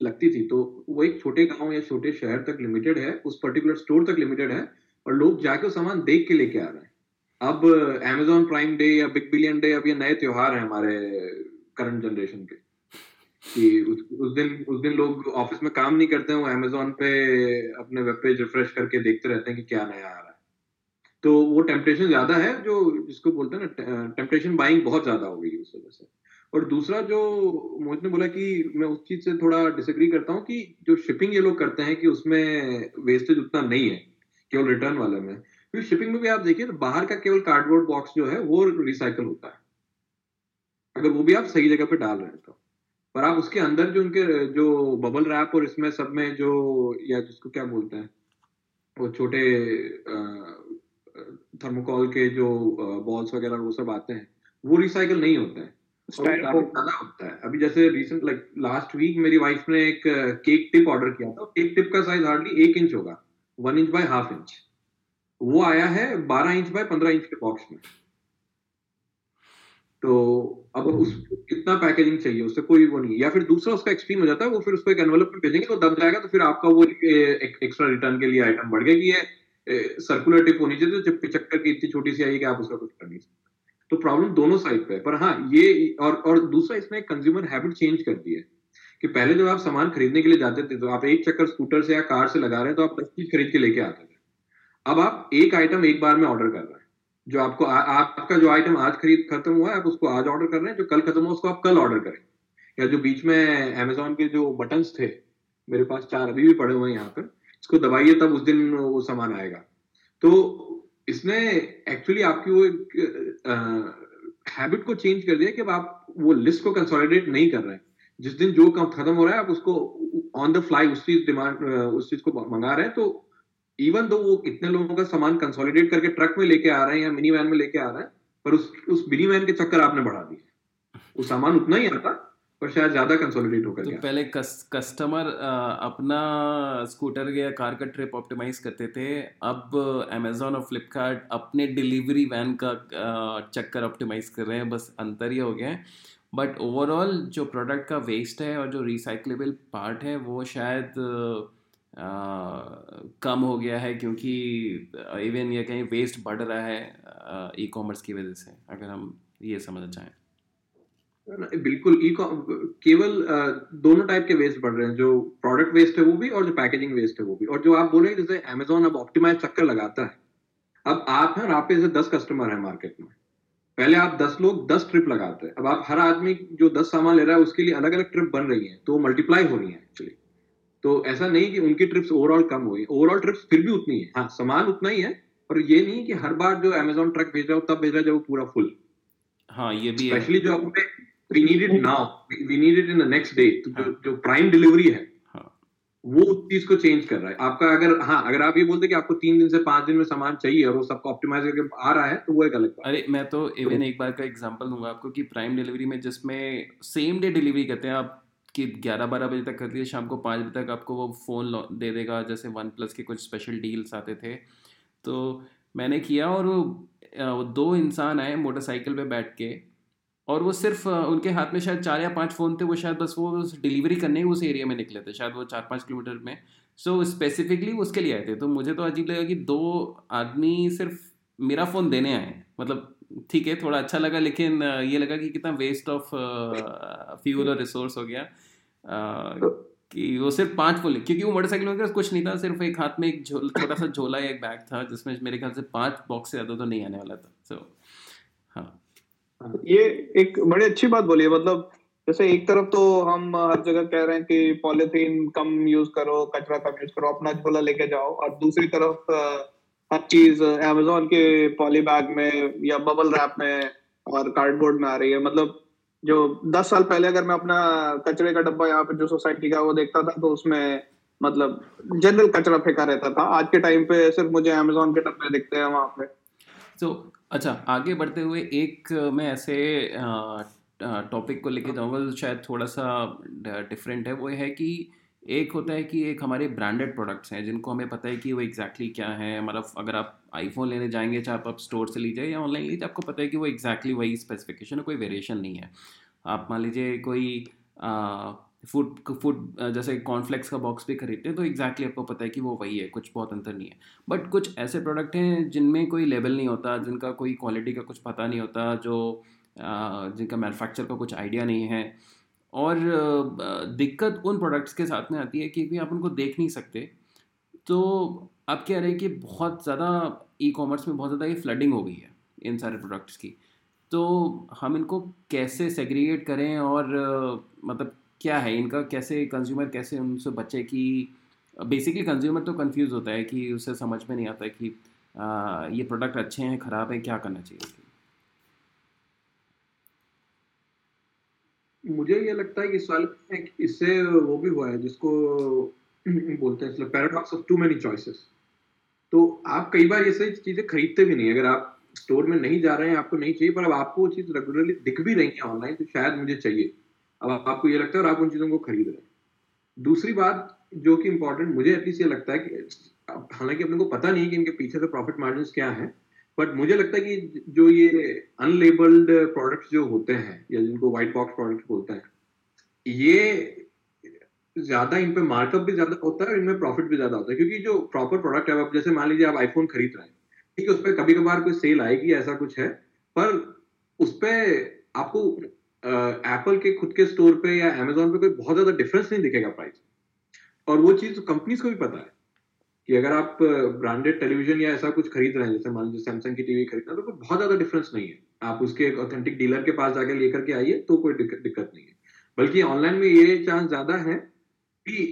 लगती थी तो वो एक छोटे गाँव या छोटे शहर तक लिमिटेड है उस पर्टिकुलर स्टोर तक लिमिटेड है और लोग जाके सामान देख के लेके आ रहे हैं। अब अमेजोन प्राइम डे या बिग बिलियन डे अब ये नए त्योहार हैं हमारे करंट जनरेशन के। कि उस, उस दिन उस दिन लोग ऑफ़िस में काम नहीं करते हैं वो अमेजोन पे अपने वेब पेज रिफ्रेश करके देखते रहते हैं कि क्या नया आ रहा है। तो वो टेम्पटेशन ज़्यादा है जो जिसको बोलते हैं ना टेम्पटेशन बाइंग बहुत ज़्यादा हो गई उस वजह से। और दूसरा जो मोहित ने बोला कि मैं उस चीज़ से थोड़ा डिसएग्री करता हूँ कि जो शिपिंग ये लोग करते हैं कि उसमें वेस्टेज उतना नहीं है केवल रिटर्न वाले में। क्योंकि शिपिंग में भी आप देखिए तो बाहर का केवल कार्डबोर्ड बॉक्स जो है वो रिसाइकल होता है। अगर वो भी आप सही जगह पे डाल रहे हैं तो। पर आप उसके अंदर जो उनके जो बबल रैप और इसमें सब में जो या जिसको क्या बोलते हैं वो छोटे थर्मोकॉल के जो बॉल्स वगैरह वो सब आते हैं वो रिसाइकल नहीं होते हैं। ज़्यादा होता है। अभी जैसे रिसेंट लाइक लास्ट वीक मेरी वाइफ ने एक केक टिप ऑर्डर किया था। केक टिप का साइज़ हार्डली एक इंच होगा। One inch by half inch वो आया है बारह इंच बाय पंद्रह इंच के बॉक्स में। तो अब उस कितना पैकेजिंग चाहिए उससे कोई वो नहीं या फिर दूसरा उसका एक्सट्रीम हो जाता है वो फिर उसको एक एनवलप में भेजेंगे तो दब जाएगा तो फिर आपका वो एक एक्स्ट्रा रिटर्न के लिए आइटम बढ़ गया कि ये सर्कुलर टिप होनी चाहिए तो चक्कर की इतनी छोटी सी आई कि आप उसका कुछ कर नहीं सकते। तो प्रॉब्लम दोनों साइड पे है। पर हाँ ये और और दूसरा इसने कंज्यूमर हैबिट चेंज कर दी है कि पहले जब आप सामान खरीदने के लिए जाते थे तो आप एक चक्कर स्कूटर से या कार से लगा रहे हैं तो आप दस चीज़ खरीद के लेके आते थे। अब आप एक आइटम एक बार में ऑर्डर कर रहे हैं। जो आपको आ, आपका जो आइटम आज खरीद खत्म हुआ है आप उसको आज ऑर्डर कर रहे हैं जो कल खत्म हुआ उसको आप कल ऑर्डर करें। या जो बीच में अमेजोन के जो बटन्स थे मेरे पास चार अभी भी पड़े हुए हैं यहाँ पर इसको दबाइए तब उस दिन वो सामान आएगा। तो इसने एक्चुअली आपकी वो एक हैबिट को चेंज कर दिया कि आप वो लिस्ट को कंसोलिडेट नहीं कर रहे हैं। जिस दिन जो काम खत्म हो रहा है आप उसको ऑन द फ्लाई उस चीज़ डिमांड उस चीज़ को मंगा रहे हैं तो इवन दो वो इतने लोगों का सामान कंसोलिडेट करके ट्रक में लेके आ रहे हैं या मिनी वैन में लेके आ रहे हैं पर उस उस मिनी वैन के चक्कर आपने बढ़ा दिए। वो सामान उतना ही आता पर शायद ज़्यादा कंसोलिडेट होकर तो पहले कस, कस्टमर अपना स्कूटर या कार का ट्रिप ऑप्टिमाइज करते थे अब अमेजोन और फ्लिपकार्ट अपने डिलीवरी वैन का चक्कर ऑप्टिमाइज कर रहे हैं बस अंतर ही हो गया है। बट ओवरऑल जो प्रोडक्ट का वेस्ट है और जो रिसाइकलेबल पार्ट है वो शायद कम हो गया है क्योंकि इवन ये कहीं वेस्ट बढ़ रहा है ई कॉमर्स की वजह से, अगर हम ये समझना चाहें। बिल्कुल ई केवल दोनों टाइप के वेस्ट बढ़ रहे हैं, जो प्रोडक्ट वेस्ट है वो भी और जो पैकेजिंग वेस्ट है वो भी। और जो आप बोल रहे हैं जैसे अमेजोन अब ऑप्टिमाइज चक्कर लगाता है, अब आप हैं और आपके जैसे दस कस्टमर है मार्केट में। पहले आप दस लोग दस ट्रिप लगाते हैं, अब आप हर आदमी जो दस सामान ले रहा है, उसके लिए अलग अलग ट्रिप बन रही है तो मल्टीप्लाई हो रही है एक्चुअली तो ऐसा नहीं कि उनकी ट्रिप्स ओवरऑल कम हुई ओवरऑल ट्रिप्स फिर भी उतनी है। हाँ सामान उतना ही है और ये नहीं कि हर बार जो अमेजोन ट्रक भेज रहा हो तब भेज रहा है जब वो पूरा फुल हाँ ये भी स्पेशली जो अपने we need it now we need it in the next day जो जो प्राइम डिलीवरी है हाँ. वो उस चीज़ को चेंज कर रहा है। आपका अगर हाँ अगर आप ये बोलते कि आपको तीन दिन से पाँच दिन में सामान चाहिए और वो सबको ऑप्टिमाइज करके आ रहा है तो वो एक अलग बात। अरे मैं तो इवन तो, एक बार का एग्जांपल दूँगा आपको कि प्राइम डिलीवरी में जिसमें सेम डे डिलीवरी करते हैं आप कि ग्यारह बारह बजे तक कर दिए शाम को पाँच बजे तक आपको वो फ़ोन दे देगा जैसे वन प्लस के कुछ स्पेशल डील्स आते थे। तो मैंने किया और वो दो इंसान आए मोटरसाइकिल पे बैठ के और वो सिर्फ़ उनके हाथ में शायद चार या पाँच फ़ोन थे वो शायद बस वो डिलीवरी करने उस एरिया में निकले थे शायद वो चार पाँच किलोमीटर में। सो so, स्पेसिफिकली उसके लिए आए थे। तो मुझे तो अजीब लगा कि दो आदमी सिर्फ़ मेरा फ़ोन देने आए मतलब ठीक है थोड़ा अच्छा लगा लेकिन ये लगा कि कितना वेस्ट ऑफ़ फ्यूल और रिसोर्स हो गया तो कि वो सिर्फ़ पाँच फुल क्योंकि वो मोटरसाइकिल में कुछ नहीं था सिर्फ़ एक हाथ में एक छोटा सा झोला या एक बैग था जिसमें मेरे ख्याल से पाँच बॉक्स से ज़्यादा तो नहीं आने वाला था सो हाँ हाँ। ये एक बड़ी अच्छी बात बोली है मतलब जैसे एक तरफ़ तो हम हर जगह कह रहे हैं कि पॉलिथीन कम यूज़ करो कचरा कम यूज़ करो अपना झोला लेके जाओ और दूसरी तरफ़ हर चीज़ अमेजोन के पॉली बैग में या बबल रैप में और कार्डबोर्ड में आ रही है। मतलब जो दस साल पहले अगर मैं अपना कचरे का डब्बा यहाँ पे जो सोसाइटी का वो देखता था तो उसमें मतलब जनरल कचरा फेंका रहता था। आज के टाइम पे सिर्फ़ मुझे अमेजोन के डब्बे दिखते हैं वहाँ पे। तो अच्छा आगे बढ़ते हुए एक मैं ऐसे टॉपिक को लेके जाऊँगा जो शायद थोड़ा सा डिफरेंट है। वो है कि एक होता है कि एक हमारे ब्रांडेड प्रोडक्ट्स हैं, जिनको हमें पता है कि वो एग्जैक्टली क्या है। मतलब अगर आप आईफोन लेने जाएँगे, चाहे आप स्टोर से लीजिए या ऑनलाइन लीजिए, आपको पता है कि वो एग्जैक्टली वही स्पेसिफिकेशन है, कोई वेरिएशन नहीं है। आप मान लीजिए कोई फ़ूड फ़ूड जैसे कॉर्नफ्लेक्स का बॉक्स भी खरीदते हैं तो एग्जैक्टली exactly आपको पता है कि वो वही है, कुछ बहुत अंतर नहीं है। बट कुछ ऐसे प्रोडक्ट हैं, जिनमें कोई लेबल नहीं होता, जिनका कोई क्वालिटी का कुछ पता नहीं होता, जो जिनका मैनुफैक्चर का कुछ आइडिया नहीं है। और दिक्कत उन प्रोडक्ट्स के साथ में आती है कि आप उनको देख नहीं सकते। तो आप कह रहे हैं कि बहुत ज़्यादा ई कॉमर्स में बहुत ज़्यादा ये फ्लडिंग हो गई है इन सारे प्रोडक्ट्स की। तो हम इनको कैसे सेग्रीगेट करें और मतलब क्या है इनका कैसे कंज्यूमर कैसे उनसे बचे कि बेसिकली कंज्यूमर तो कंफ्यूज होता है कि उसे समझ में नहीं आता कि आ, ये प्रोडक्ट अच्छे हैं ख़राब हैं क्या करना चाहिए मुझे ये लगता है कि सवाल इससे वो भी हुआ है, जिसको बोलते हैं paradox of too many choices तो आप कई बार सही चीज़ें खरीदते भी नहीं अगर आप स्टोर में नहीं जा रहे हैं, आपको नहीं चाहिए, पर अब आपको वो चीज़ रेगुलरली दिख भी रही है ऑनलाइन तो शायद मुझे चाहिए। अब आपको ये लगता है और आप उन चीज़ों को खरीद रहे हैं। दूसरी बात जो कि इंपॉर्टेंट मुझे एटलीस्ट ये लगता है कि हालाँकि अपने को पता नहीं कि इनके पीछे से प्रॉफिट मार्जिन क्या है बट मुझे लगता है कि जो ये अनलेबल्ड प्रोडक्ट्स जो होते हैं, या जिनको व्हाइट बॉक्स प्रोडक्ट्स बोलते हैं, ये ज़्यादा इन पे मार्कअप भी ज़्यादा होता है और इनमें प्रॉफिट भी ज़्यादा होता है। क्योंकि जो प्रॉपर प्रोडक्ट है आप जैसे मान लीजिए आप आईफोन खरीद रहे हैं, ठीक है, उस पर कभी कभार कोई सेल आएगी, ऐसा कुछ है, पर उस पर आपको एप्पल के खुद के स्टोर पे या अमेजोन पे कोई बहुत ज़्यादा डिफरेंस नहीं दिखेगा प्राइस और वो चीज़ कंपनीज़ को भी पता है। कि अगर आप ब्रांडेड टेलीविज़न या ऐसा कुछ खरीद रहे हैं जैसे मान लीजिए सैमसंग की टीवी खरीदना तो बहुत ज़्यादा डिफरेंस नहीं है। आप उसके एक ऑथेंटिक डीलर के पास जाकर लेकर के आइए तो कोई दिक्कत नहीं है। बल्कि ऑनलाइन में ये चांस ज़्यादा है कि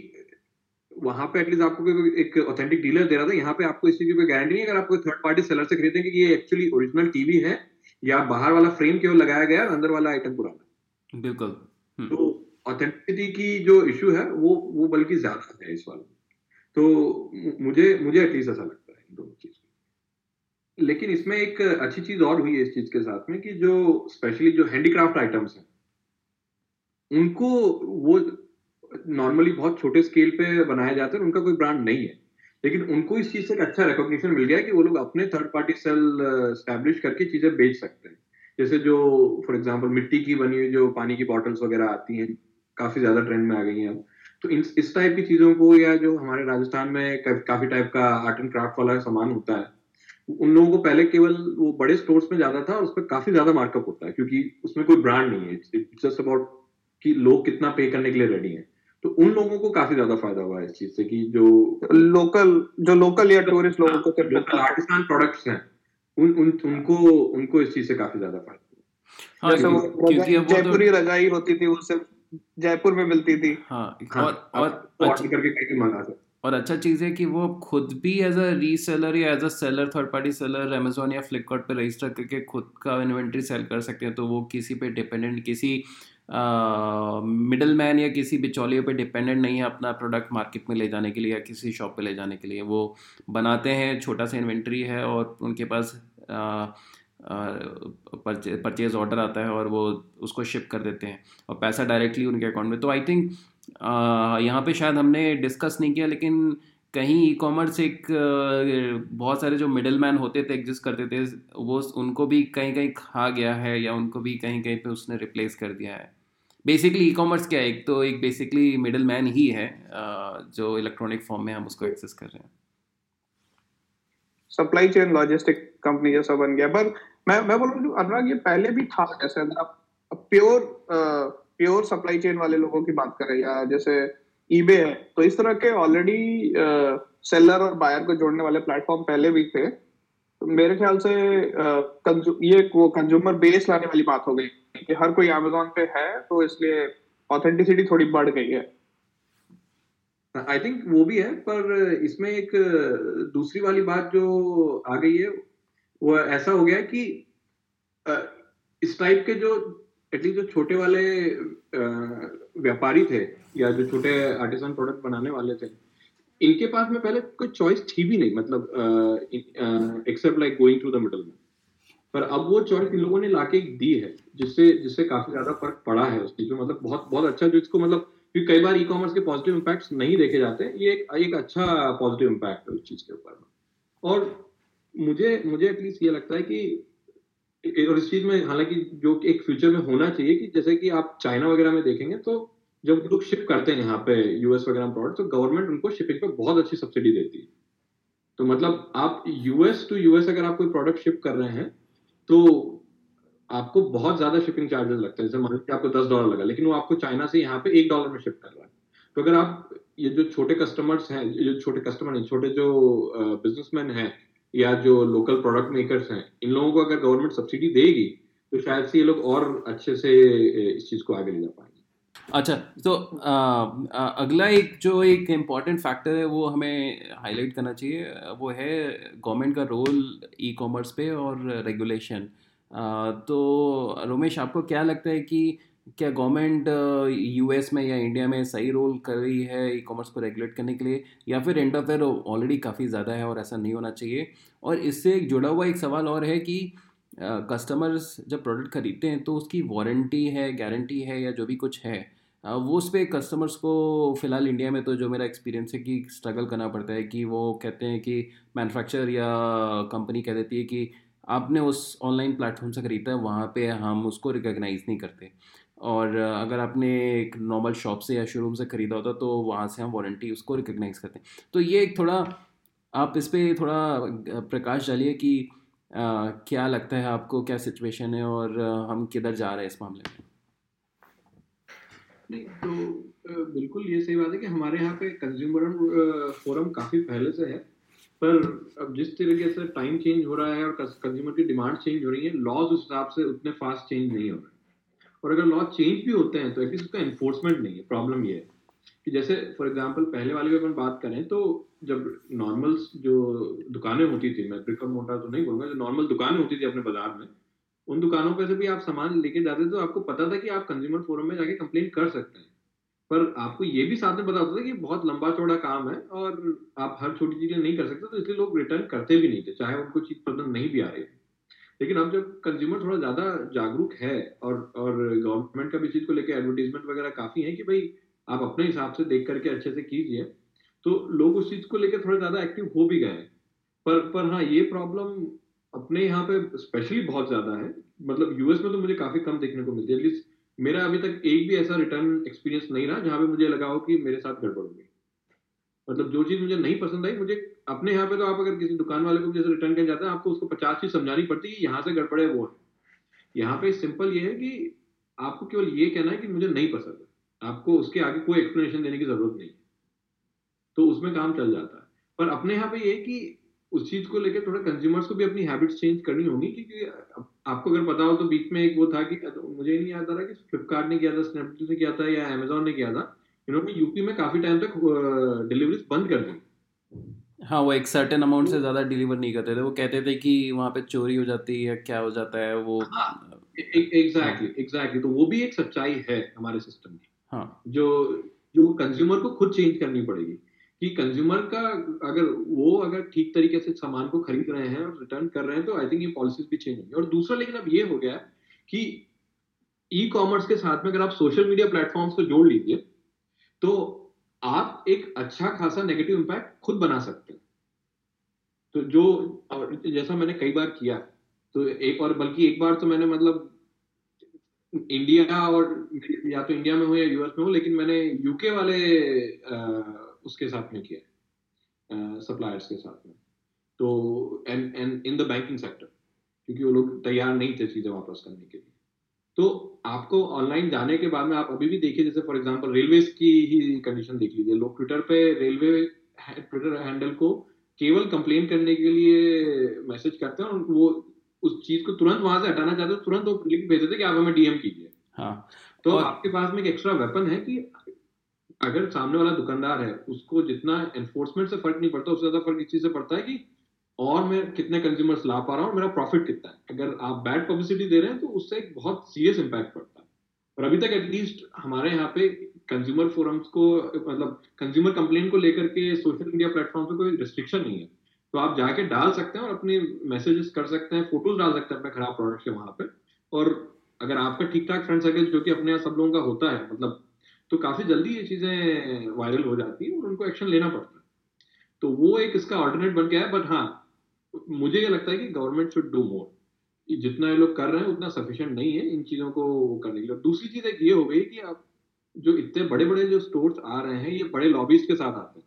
वहाँ पे एटलीस्ट आपको एक ऑथेंटिक डीलर दे रहा था यहाँ पे आपको इस चीज़ की कोई गारंटी नहीं अगर आपको थर्ड पार्टी सेलर से खरीदेंगे कि ये एक्चुअली ओरिजिनल टीवी है या बाहर वाला फ्रेम केवल लगाया गया है अंदर वाला आइटम पुराना बिल्कुल। हम्म। तो ऑथेंटिसिटी की जो इशू है वो वो बल्कि ज़्यादा है इस वाले तो मुझे मुझे एटलीस्ट ऐसा लगता है दोनों चीज़ लेकिन इसमें एक अच्छी चीज़ और हुई है इस चीज़ के साथ में कि जो स्पेशली जो हैंडीक्राफ्ट आइटम्स हैं, उनको वो नॉर्मली बहुत छोटे स्केल पे बनाए जाते हैं उनका कोई ब्रांड नहीं है। लेकिन उनको इस चीज़ से एक अच्छा रिकॉग्निशन मिल गया कि वो लोग अपने थर्ड पार्टी सेल स्टैब्लिश करके चीज़ें बेच सकते हैं। जैसे जो फॉर एग्ज़ाम्पल मिट्टी की बनी हुई, जो पानी की बॉटल्स वगैरह आती हैं, काफ़ी ज़्यादा ट्रेंड में आ गई हैं तो इस टाइप की चीज़ों को या जो हमारे राजस्थान में काफ़ी टाइप का आर्ट एंड क्राफ्ट वाला सामान होता है उन लोगों को पहले केवल वो बड़े स्टोर्स में जाता था और उस पर काफ़ी ज़्यादा मार्कअप होता है क्योंकि उसमें कोई ब्रांड नहीं है। इट्स जस्ट अबाउट कि लोग कितना पे करने के लिए रेडी हैं। तो उन लोगों को काफ़ी ज़्यादा फ़ायदा हुआ है इस चीज़ से कि जो लोकल जो लोकल या टूरिस्ट लोगों को लोकल आर्टिसान प्रोडक्ट्स हैं उन उन उनको उनको इस चीज़ से काफ़ी ज़्यादा फ़ायदा हुआ। हाँ, जैसे वो तो जयपुरी रजाई होती थी वो सिर्फ़ जयपुर में मिलती थी। हाँ, हाँ और और अच्छा, करके कहीं मंगा सकते। और अच्छा चीज़ है कि वो खुद भी एज अ रीसेलर या as a seller third party seller Amazon या फ्लिपकार्ट पे रजिस्टर करके खुद का इन्वेंट्री सेल कर सकते हैं तो वो किसी पे डिपेंडेंट किसी मिडल मैन या किसी बिचौलियों पे डिपेंडेंट नहीं है अपना प्रोडक्ट मार्केट में ले जाने के लिए या किसी शॉप पे ले जाने के लिए। वो बनाते हैं छोटा सा इन्वेंट्री है और उनके पास आ, परचेज ऑर्डर आता है और वो उसको शिप कर देते हैं और पैसा डायरेक्टली उनके अकाउंट में। तो आई थिंक यहाँ पे शायद हमने डिस्कस नहीं किया, लेकिन कहीं ई कॉमर्स एक बहुत सारे जो मिडल मैन होते थे एग्जिस्ट करते थे, वो उनको भी कहीं कहीं खा गया है या उनको भी कहीं कहीं पे उसने रिप्लेस कर दिया है। बेसिकली ई कॉमर्स क्या है? एक तो एक बेसिकली मिडल मैन ही है जो इलेक्ट्रॉनिक फॉर्म में हम उसको एक्सेस कर रहे हैं। सप्लाई चेन लॉजिस्टिक कंपनी जैसा बन गया। पर मैं मैं बोल रहा अनुराग, ये पहले भी था जैसे प्योर प्योर सप्लाई चेन वाले लोगों की बात करें या जैसे ईबे है तो इस तरह के ऑलरेडी सेलर और बायर को जोड़ने वाले प्लेटफॉर्म पहले भी थे। मेरे ख्याल से ये वो कंज्यूमर बेस लाने वाली बात हो गई कि हर कोई अमेजोन पे है तो इसलिए ऑथेंटिसिटी थोड़ी बढ़ गई है। आई थिंक वो भी है, पर इसमें एक दूसरी वाली बात जो आ गई है, वो ऐसा हो गया कि इस टाइप के जो एटलीस्ट जो छोटे वाले व्यापारी थे, या जो छोटे आर्टिसन प्रोडक्ट बनाने वाले थे, इनके पास में पहले कोई चॉइस थी भी नहीं मतलब except like going through the middle में। पर अब वो चॉइस इन लोगों ने लाके दी है, जिससे जिससे काफ़ी ज़्यादा फ़र्क पड़ा है उस चीज़ में मतलब बहुत बहुत अच्छा जो इसको मतलब क्योंकि कई बार ई कॉमर्स के पॉजिटिव इम्पैक्ट नहीं देखे जाते, ये एक एक अच्छा पॉजिटिव इम्पैक्ट है उस चीज़ के ऊपर। और मुझे मुझे एटलीस्ट ये लगता है कि और इस चीज़ में हालाँकि जो एक फ्यूचर में होना चाहिए कि जैसे कि आप चाइना वगैरह में देखेंगे तो जब लोग शिप करते हैं यहाँ पे यूएस वगैरह प्रोडक्ट तो गवर्नमेंट उनको शिपिंग पे बहुत अच्छी सब्सिडी देती है। तो मतलब आप यूएस टू यूएस अगर आप कोई प्रोडक्ट शिप कर रहे हैं तो आपको बहुत ज़्यादा शिपिंग चार्जेस लगते हैं। जैसे मान लीजिए आपको दस डॉलर लगा लेकिन वो आपको चाइना से यहाँ पे एक डॉलर में शिप कर रहा है। तो अगर आप ये जो छोटे कस्टमर्स हैं जो छोटे कस्टमर हैं छोटे जो बिजनेसमैन हैं या जो लोकल प्रोडक्ट मेकर्स हैं इन लोगों को अगर गवर्नमेंट सब्सिडी देगी तो शायद से ये लोग और अच्छे से इस चीज़ को आगे ले जा पाएँगे। अच्छा तो आ, अगला एक जो एक इंपॉर्टेंट फैक्टर है वो हमें हाईलाइट करना चाहिए वो है गवर्नमेंट का रोल ई कॉमर्स पे और रेगुलेशन तो रोमेश, आपको क्या लगता है कि क्या गवर्नमेंट यूएस में या इंडिया में सही रोल कर रही है ई कॉमर्स को रेगुलेट करने के लिए? या फिर इंटरफेयर ऑलरेडी काफ़ी ज़्यादा है और ऐसा नहीं होना चाहिए? और इससे जुड़ा हुआ एक सवाल और है कि कस्टमर्स जब प्रोडक्ट खरीदते हैं तो उसकी वारंटी है गारंटी है या जो भी कुछ है वो उस पर कस्टमर्स को फ़िलहाल इंडिया में तो जो मेरा एक्सपीरियंस है कि स्ट्रगल करना पड़ता है कि वो कहते हैं कि मैन्युफैक्चर या कंपनी कह देती है कि आपने उस ऑनलाइन प्लेटफॉर्म से ख़रीदा है वहाँ पे हम उसको रिकॉग्नाइज़ नहीं करते। और अगर आपने एक नॉर्मल शॉप से या शोरूम से ख़रीदा होता तो वहाँ से हम वारंटी उसको रिकॉग्नाइज़ करते हैं। तो ये एक थोड़ा आप इस पर थोड़ा प्रकाश डालिए कि आ, क्या लगता है आपको क्या सिचुएशन है और हम किधर जा रहे हैं इस मामले में? नहीं तो बिल्कुल ये सही बात है कि हमारे यहाँ पे कंज्यूमर फोरम काफ़ी पहले से है। पर अब जिस तरीके से टाइम चेंज हो रहा है और कंज्यूमर की डिमांड चेंज हो रही है लॉज उस हिसाब से उतने फास्ट चेंज नहीं हो रहे। और अगर लॉ चेंज भी होते हैं तो एटलीस्ट उसका इन्फोर्समेंट नहीं है। प्रॉब्लम ये है कि जैसे फॉर एग्ज़ाम्पल पहले वाली अगर बात करें तो जब नॉर्मल जो दुकानें होती थी, मैं ब्रिक मोटा तो नहीं बोलूँगा, जो नॉर्मल दुकानें होती थी अपने बाज़ार में, उन दुकानों पर से भी आप सामान लेके जाते तो आपको पता था कि आप कंज्यूमर फोरम में जाके कंप्लेन कर सकते हैं। पर आपको ये भी साथ में पता होता था कि बहुत लंबा चौड़ा काम है और आप हर छोटी चीज़ें नहीं कर सकते तो इसलिए लोग रिटर्न करते भी नहीं थे, चाहे उनको चीज़ पसंद नहीं भी आ रही लेकिन अब जब कंज्यूमर थोड़ा ज़्यादा जागरूक है और और गवर्नमेंट का भी चीज़ को लेकर एडवर्टीजमेंट वगैरह काफ़ी है कि भाई आप अपने हिसाब से देख करके अच्छे से कीजिए तो लोग उस चीज़ को लेकर थोड़ा ज़्यादा एक्टिव हो भी गए पर पर हाँ ये प्रॉब्लम अपने यहाँ पे स्पेशली बहुत ज़्यादा है। मतलब यूएस में तो मुझे काफ़ी कम देखने को मिलती है एटलीस्ट मेरा अभी तक एक भी ऐसा रिटर्न एक्सपीरियंस नहीं रहा जहाँ पे मुझे लगा हो कि मेरे साथ गड़बड़ हो मतलब जो चीज़ मुझे नहीं पसंद आई, मुझे अपने यहाँ पे तो आप अगर किसी दुकान वाले को जैसे रिटर्न कर जाते हैं, आपको उसको पचास चीज़ समझानी पड़ती है यहाँ से गड़बड़े वो है। यहाँ पे सिंपल ये है कि आपको केवल ये कहना है कि मुझे नहीं पसंद है। आपको उसके आगे कोई एक्सप्लेनेशन देने की ज़रूरत नहीं तो उसमें काम चल जाता है। पर अपने यहाँ पे ये कि उस चीज़ को लेकर थोड़ा कंज्यूमर्स को भी अपनी हैबिट्स चेंज करनी होगी क्योंकि आपको अगर पता हो तो बीच में एक वो था कि तो मुझे नहीं याद आ रहा कि फ्लिपकार्ट ने किया था स्नैपडील ने किया था या अमेजोन ने किया था। इन्होंने यूपी में काफ़ी टाइम तक डिलीवरीज बंद कर दी। हाँ वो एक सर्टेन अमाउंट से ज़्यादा डिलीवर नहीं करते थे। वो कहते थे कि वहाँ पे चोरी हो जाती है क्या हो जाता है वो एग्जैक्टली एग्जैक्टली तो वो भी एक सच्चाई है हमारे सिस्टम में। हाँ। जो जो कंज्यूमर को खुद चेंज करनी पड़ेगी। कि कंज्यूमर का अगर वो अगर ठीक तरीके से सामान को खरीद रहे हैं और रिटर्न कर रहे हैं तो आई थिंक ये पॉलिसीज़ भी चेंज होंगी। और दूसरा लेकिन अब ये हो गया कि ई कॉमर्स के साथ में अगर आप सोशल मीडिया प्लेटफॉर्म्स को जोड़ लीजिए तो आप एक अच्छा खासा नेगेटिव इम्पैक्ट खुद बना सकते हैं। तो जो जैसा मैंने कई बार किया तो एक और बल्कि एक बार तो मैंने मतलब इंडिया और या तो इंडिया में हो या यूएस में हो लेकिन मैंने यूके वाले आ, उसके साथ में किया सप्लायर्स के साथ में। तो and and in the banking sector क्योंकि वो लोग तैयार नहीं थे चीज़ें वापस करने के लिए। तो आपको ऑनलाइन जाने के बाद में आप अभी भी देखिए जैसे फॉर एग्जांपल रेलवे की ही कंडीशन देख लीजिए। लोग ट्विटर पे रेलवे ट्विटर हैंडल को केवल कंप्लेन करने के लिए मैसेज करते हैं और वो उस चीज़ को तुरंत वहाँ से हटाना चाहते हैं तुरंत वो लिंक भेज देते कि आप हमें डीएम कीजिए। हाँ। तो और- आपके पास में एक एक्स्ट्रा वेपन है कि अगर सामने वाला दुकानदार है, उसको जितना एनफोर्समेंट से फ़र्क नहीं पड़ता, उससे ज़्यादा फ़र्क इस चीज़ से पड़ता है कि और मैं कितने कंज्यूमर्स ला पा रहा हूँ मेरा प्रॉफिट कितना है। अगर आप बैड पब्लिसिटी दे रहे हैं तो उससे एक बहुत सीरियस इम्पैक्ट पड़ता है। और अभी तक एटलीस्ट हमारे यहाँ पे कंज्यूमर फोरम्स को मतलब कंज्यूमर कंप्लेन को लेकर के सोशल मीडिया प्लेटफॉर्म पे कोई रिस्ट्रिक्शन नहीं है। तो आप जाके डाल सकते हैं और अपने मैसेजेस कर सकते हैं फ़ोटोज़ डाल सकते हैं अपने खराब प्रोडक्ट के वहाँ पे। और अगर आपका ठीक ठाक फ्रेंड सर्कल जो कि अपने यहाँ सब लोगों का होता है मतलब तो काफ़ी जल्दी ये चीज़ें वायरल हो जाती है और उनको एक्शन लेना पड़ता है। तो वो एक इसका ऑल्टरनेट बन गया है बट हाँ मुझे ये लगता है कि गवर्नमेंट शुड डू मोर जितना ये लोग कर रहे हैं, उतना सफिशिएंट नहीं है इन चीज़ों को करने के लिए। दूसरी चीज़ एक ये हो गई कि आप जो इतने बड़े बड़े जो स्टोर्स आ रहे हैं, ये बड़े लॉबीज के साथ आते हैं।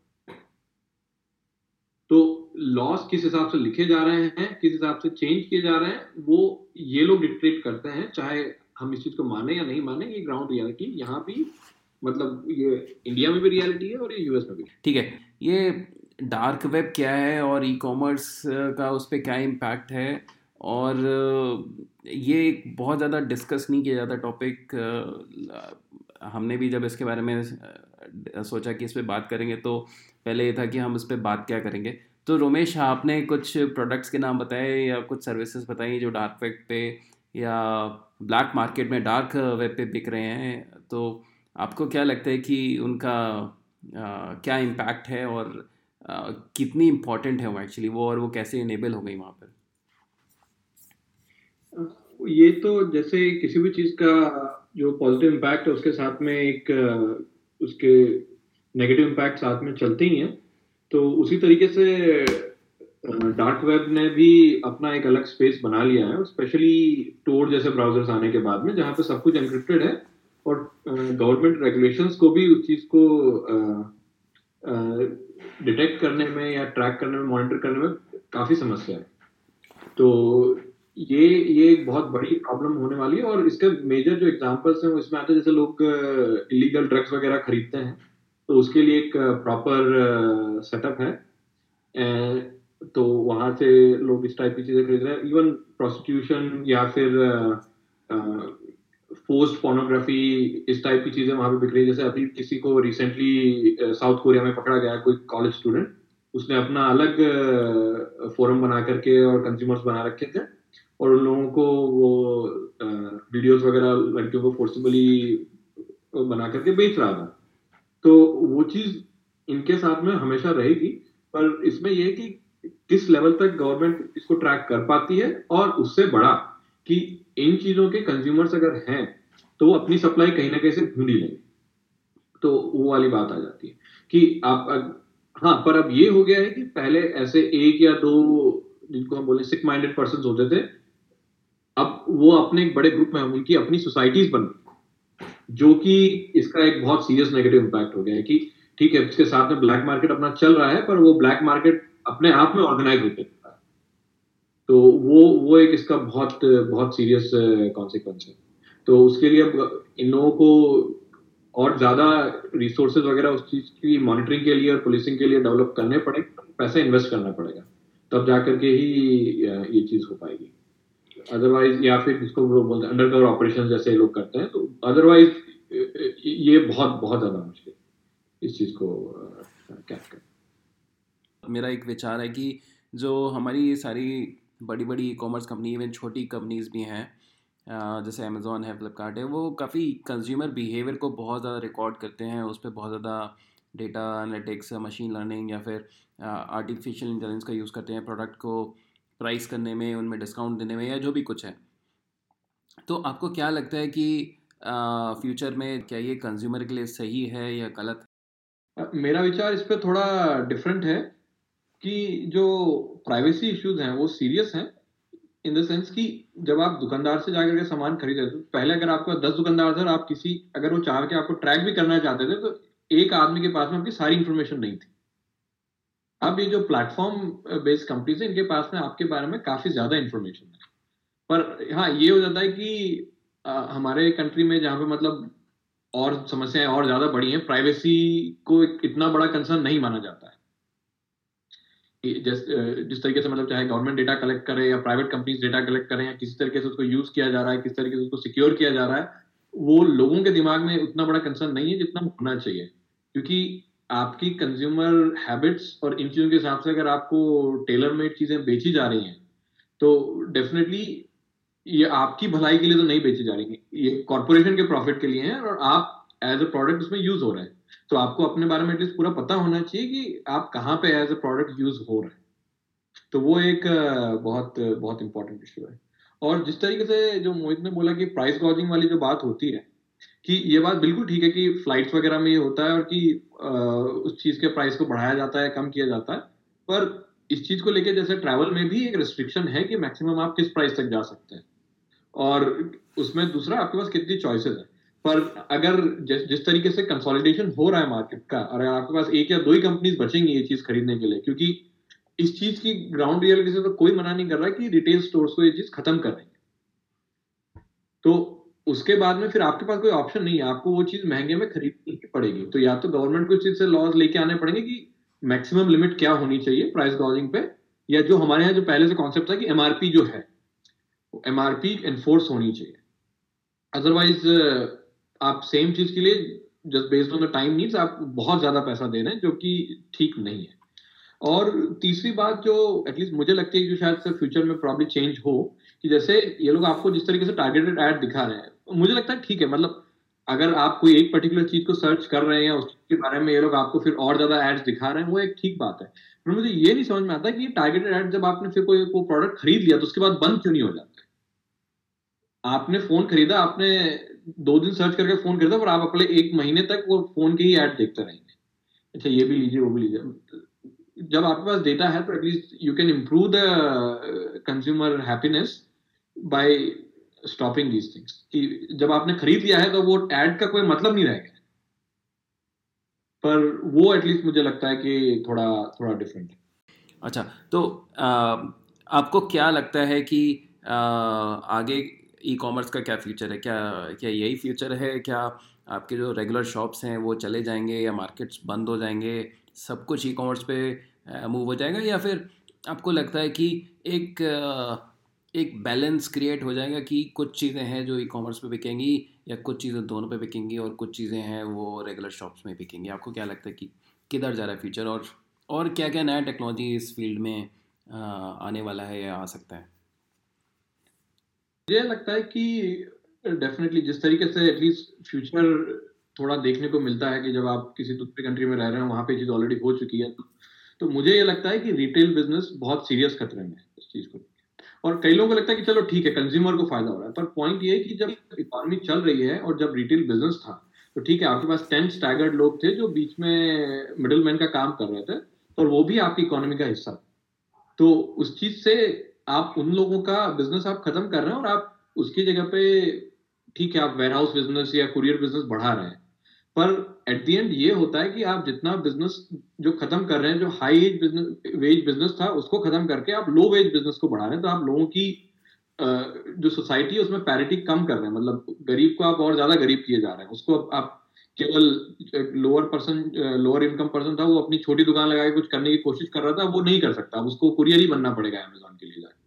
तो लॉस किस हिसाब से लिखे जा रहे हैं, किस हिसाब से चेंज किए जा रहे हैं, वो ये लोग डिक्टेट करते हैं, चाहे हम इस चीज़ को माने या नहीं माने, ये ग्राउंड रियलिटी यहाँ भी मतलब ये इंडिया में भी रियलिटी है और ये यूएस में भी ठीक है, ये डार्क वेब क्या है और ई कॉमर्स का उस पर क्या इम्पैक्ट है? और ये एक बहुत ज़्यादा डिस्कस नहीं किया जाता टॉपिक हमने भी जब इसके बारे में सोचा कि इस पर बात करेंगे तो पहले ये था कि हम इस पर बात क्या करेंगे। तो रोमेश, आपने कुछ प्रोडक्ट्स के नाम बताए या कुछ सर्विसेज़ बताई जो डार्क वेब पे या ब्लैक मार्केट में डार्क वेब पे बिक रहे हैं? तो आपको क्या लगता है कि उनका अ, क्या इम्पैक्ट है और अ, कितनी इम्पोर्टेंट है वो एक्चुअली वो और वो कैसे इनेबल हो गई वहाँ पर? ये तो जैसे किसी भी चीज़ का जो पॉजिटिव इम्पैक्ट है उसके साथ में एक उसके नेगेटिव इम्पैक्ट साथ में चलते ही हैं। तो उसी तरीके से डार्क वेब ने भी अपना एक अलग स्पेस बना लिया है स्पेशली टोर जैसे ब्राउजर्स आने के बाद में जहाँ पे सब कुछ एनक्रिप्टेड है। और गवर्नमेंट रेगुलेशंस को भी उस चीज़ को डिटेक्ट करने में या ट्रैक करने में मॉनिटर करने में काफ़ी समस्या है। तो ये ये एक बहुत बड़ी प्रॉब्लम होने वाली है और इसके मेजर जो एग्जांपल्स हैं, वो इसमें आते हैं, जैसे लोग इलीगल ड्रग्स वगैरह खरीदते हैं तो उसके लिए एक प्रॉपर सेटअप है। तो वहाँ से लोग इस टाइप की चीज़ें खरीद रहे हैं। इवन प्रोस्टिट्यूशन या फिर फोर्स्ड पोर्नोग्राफी इस टाइप की चीज़ें वहाँ पे बिक रही जैसे अभी किसी को रिसेंटली साउथ कोरिया में पकड़ा गया कोई कॉलेज स्टूडेंट उसने अपना अलग फोरम बना करके और कंज्यूमर्स बना रखे थे और उन लोगों को वो वीडियोस वगैरह लड़कियों को फोर्सिबली बना करके बेच रहा था। तो वो चीज़ इनके साथ में हमेशा रहेगी, पर इसमें यह कि किस लेवल तक गवर्नमेंट इसको ट्रैक कर पाती है और उससे बड़ा कि इन चीज़ों के कंज्यूमर्स अगर हैं तो वो अपनी सप्लाई कहीं ना कहीं से ढूंढी लेंगे। तो वो वाली बात आ जाती है कि आप अग- हाँ पर अब ये हो गया है कि पहले ऐसे एक या दो जिनको हम बोले सिक माइंडेड पर्सन होते थे, अब वो अपने एक बड़े ग्रुप में, उनकी अपनी सोसाइटीज बन जो कि इसका एक बहुत सीरियस नेगेटिव इम्पैक्ट हो गया है कि ठीक है, इसके साथ में ब्लैक मार्केट अपना चल रहा है, पर वो ब्लैक मार्केट अपने आप में ऑर्गेनाइज होते है। तो वो वो एक इसका बहुत बहुत सीरियस कॉन्सिक्वेंस है। तो उसके लिए अब इन लोगों को और ज़्यादा रिसोर्सेज वगैरह उस चीज़ की मॉनिटरिंग के लिए और पुलिसिंग के लिए डेवलप करने पड़े, पैसा इन्वेस्ट करना पड़ेगा। तब जा करके ही ये चीज़ हो पाएगी। अदरवाइज़ या फिर जिसको वो बोलते हैं अंडरकवर ऑपरेशन जैसे लोग करते हैं तो अदरवाइज़ ये बहुत बहुत ज़्यादा मुश्किल इस चीज़ को कैच करना। मेरा एक विचार है कि जो हमारी सारी बड़ी बड़ी ई कॉमर्स कंपनी इवन छोटी कंपनीज़ भी हैं जैसे अमेज़ोन है फ्लिपकार्ट है, वो काफ़ी कंज्यूमर बिहेवियर को बहुत ज़्यादा रिकॉर्ड करते हैं, उस पर बहुत ज़्यादा डेटा एनालिटिक्स मशीन लर्निंग या फिर आर्टिफिशियल इंटेलिजेंस का यूज़ करते हैं प्रोडक्ट को प्राइस करने में, उनमें डिस्काउंट देने में या जो भी कुछ है। तो आपको क्या लगता है कि फ्यूचर में क्या ये कंज्यूमर के लिए सही है या गलत? मेरा विचार इस पर थोड़ा डिफरेंट है। कि जो प्राइवेसी इश्यूज़ हैं वो सीरियस हैं इन द सेंस कि जब आप दुकानदार से जाकर के सामान खरीद रहे थे तो पहले अगर आपको दस दुकानदार थे और आप किसी अगर वो चाह के आपको ट्रैक भी करना चाहते थे तो एक आदमी के पास में आपकी सारी इंफॉर्मेशन नहीं थी। अब ये जो प्लेटफॉर्म बेस्ड कंपनीज़ है इनके पास में आपके बारे में काफ़ी ज़्यादा इंफॉर्मेशन है। पर हाँ ये हो जाता है कि अ, हमारे कंट्री में जहाँ पे मतलब और समस्याएँ और ज़्यादा बड़ी हैं प्राइवेसी को इतना बड़ा कंसर्न नहीं माना जाता है। जिस तरीके से मतलब चाहे गवर्नमेंट डेटा कलेक्ट करे या प्राइवेट कंपनीज़ डेटा कलेक्ट करें या किसी तरीके से उसको यूज़ किया जा रहा है, किस तरीके से उसको सिक्योर किया जा रहा है, वो लोगों के दिमाग में उतना बड़ा कंसर्न नहीं है जितना होना चाहिए। क्योंकि आपकी कंज्यूमर हैबिट्स और इन चीज़ों के हिसाब से अगर आपको टेलर मेड चीज़ें बेची जा रही हैं तो डेफिनेटली ये आपकी भलाई के लिए तो नहीं बेची जा रही है, ये कॉरपोरेशन के प्रॉफिट के लिए है और आप एज अ प्रोडक्ट उसमें यूज़ हो रहे हैं। तो आपको अपने बारे में एटलीस्ट पूरा पता होना चाहिए कि आप कहाँ पे एज अ प्रोडक्ट यूज़ हो रहे हैं। तो वो एक बहुत बहुत इंपॉर्टेंट इश्यू है। और जिस तरीके से जो मोहित ने बोला कि प्राइस गॉजिंग वाली जो बात होती है, कि ये बात बिल्कुल ठीक है कि फ्लाइट्स वगैरह में ये होता है और कि उस चीज़ के प्राइस को बढ़ाया जाता है, कम किया जाता है। पर इस चीज़ को लेके जैसे ट्रैवल में भी एक रिस्ट्रिक्शन है कि मैक्सिमम आप किस प्राइस तक जा सकते हैं। और उसमें दूसरा आपके पास कितनी चॉइसेस है। पर अगर जिस जिस तरीके से कंसोलिडेशन हो रहा है मार्केट का, और आपके पास एक या दो ही कंपनीज़ बचेंगी ये चीज़ खरीदने के लिए, क्योंकि इस चीज़ की ग्राउंड रियलिटी से तो कोई मना नहीं कर रहा कि रिटेल स्टोर्स को ये चीज़ खत्म कर है तो उसके बाद में फिर आपके पास कोई ऑप्शन नहीं है, आपको वो चीज़ महँगे में खरीदनी पड़ेगी। तो या तो गवर्नमेंट को इस चीज़ से लॉज लेके आने पड़ेंगे कि मैक्सिमम लिमिट क्या होनी चाहिए प्राइस गॉजिंग पे, या जो हमारे यहाँ जो पहले से कॉन्सेप्ट था कि एमआरपी जो है एमआरपी एनफोर्स होनी चाहिए। अदरवाइज़ आप सेम चीज़ के लिए just based on the time needs आप बहुत ज़्यादा पैसा दे रहे हैं, जो कि ठीक नहीं है। और तीसरी बात जो एटलीस्ट मुझे लगती है जो शायद से फ्यूचर में प्रॉब्लम चेंज हो, कि जैसे ये लोग आपको जिस तरीके से टारगेटेड एड दिखा रहे हैं, मुझे लगता है ठीक है मतलब अगर आप कोई एक पर्टिकुलर चीज़ को सर्च कर रहे हैं, उसके बारे में ये लोग आपको फिर और ज़्यादा एड्स दिखा रहे हैं, वो एक ठीक बात है। पर मुझे ये नहीं समझ में आता कि टारगेटेड एड जब आपने फिर कोई को प्रोडक्ट खरीद लिया तो उसके बाद बंद क्यों नहीं हो जाता? आपने फ़ोन खरीदा, आपने दो दिन सर्च करके फ़ोन खरीदा पर आप अपने एक महीने तक वो फ़ोन के ही एड देखते रहेंगे। अच्छा ये भी लीजिए वो भी लीजिए। जब आपके पास डेटा है तो at least you can improve the consumer happiness by stopping these things कि जब आपने खरीद लिया है तो वो एड का कोई मतलब नहीं रहेगा पर वो एटलीस्ट मुझे लगता है कि थोड़ा थोड़ा डिफरेंट है। अच्छा तो आ, आपको क्या लगता है कि आ, आगे ई कॉमर्स का क्या फ्यूचर है? क्या क्या यही फ्यूचर है? क्या आपके जो रेगुलर शॉप्स हैं, वो चले जाएँगे या मार्केट्स बंद हो जाएँगे? सब कुछ ई कॉमर्स पे मूव हो जाएगा या फिर आपको लगता है कि एक एक बैलेंस क्रिएट हो जाएगा कि कुछ चीज़ें हैं जो ई कॉमर्स पे बिकेंगी या कुछ चीज़ें दोनों पे बिकेंगी और कुछ चीज़ें हैं वो रेगुलर शॉप्स में बिकेंगी? आपको क्या लगता है कि किधर जा रहा है फ्यूचर और और क्या क्या नया टेक्नोलॉजी इस फ़ील्ड में आने वाला है या आ सकता है? मुझे लगता है कि डेफिनेटली जिस तरीके से एटलीस्ट फ्यूचर थोड़ा देखने को मिलता है कि जब आप किसी दूसरी कंट्री में रह रहे हैं वहाँ पे चीज़ ऑलरेडी हो चुकी है तो, मुझे ये लगता है कि रिटेल बिज़नेस बहुत सीरियस खतरे में है इस चीज़ को और कई लोगों को लगता है कि चलो ठीक है कंज्यूमर को फ़ायदा हो रहा है पर पॉइंट ये है कि जब इकोनॉमी चल रही है और जब रिटेल बिज़नेस था तो ठीक है आपके पास टेन स्टैगर्ड लोग थे जो बीच में मिडिल मैन का काम कर रहे थे और वो भी आपकी इकोनॉमी का हिस्सा। तो उस चीज़ से आप उन लोगों का बिज़नेस आप खत्म कर रहे हैं और आप उसकी जगह पे, ठीक है, आप वेयर हाउस बिज़नेस या कुरियर बिज़नेस बढ़ा रहे हैं। पर एट दी एंड ये होता है कि आप जितना बिज़नेस जो खत्म कर रहे हैं, जो high age business wage business था, उसको खत्म करके आप लो वेज बिज़नेस को बढ़ा रहे हैं तो आप लोगों की जो सोसाइटी है, उसमें पैरिटी कम कर रहे हैं। मतलब गरीब को आप और ज़्यादा गरीब किए जा रहे हैं, उसको आप केवल lower person lower income person था, वो अपनी छोटी दुकान लगा के कुछ करने की कोशिश कर रहा था वो नहीं कर सकता। उसको कुरियर ही बनना पड़ेगा अमेजोन के लिए जाकर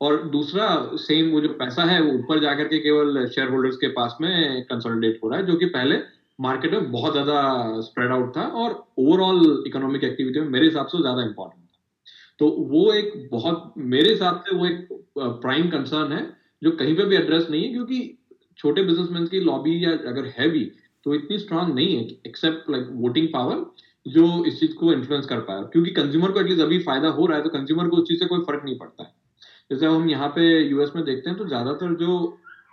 और दूसरा सेम वो जो पैसा है, वो ऊपर जाकर के केवल शेयर होल्डर्स के पास में कंसोलिडेट हो रहा है, जो कि पहले मार्केट में बहुत ज़्यादा स्प्रेड आउट था और ओवरऑल इकोनॉमिक एक्टिविटी में मेरे हिसाब से ज़्यादा इंपॉर्टेंट था। तो वो एक बहुत, मेरे हिसाब से वो एक प्राइम कंसर्न है, जो कहीं पे भी एड्रेस नहीं है, क्योंकि छोटे बिजनेसमैन की लॉबी या अगर है भी तो इतनी स्ट्रांग नहीं है एक्सेप्ट लाइक वोटिंग पावर जो इस चीज़ को इन्फ्लुएंस कर पाए क्योंकि कंज्यूमर को एटलीस्ट अभी फ़ायदा हो रहा है तो कंज्यूमर को उस चीज़ से कोई फ़र्क नहीं पड़ता है। जैसे हम यहाँ पे यूएस में देखते हैं तो ज़्यादातर जो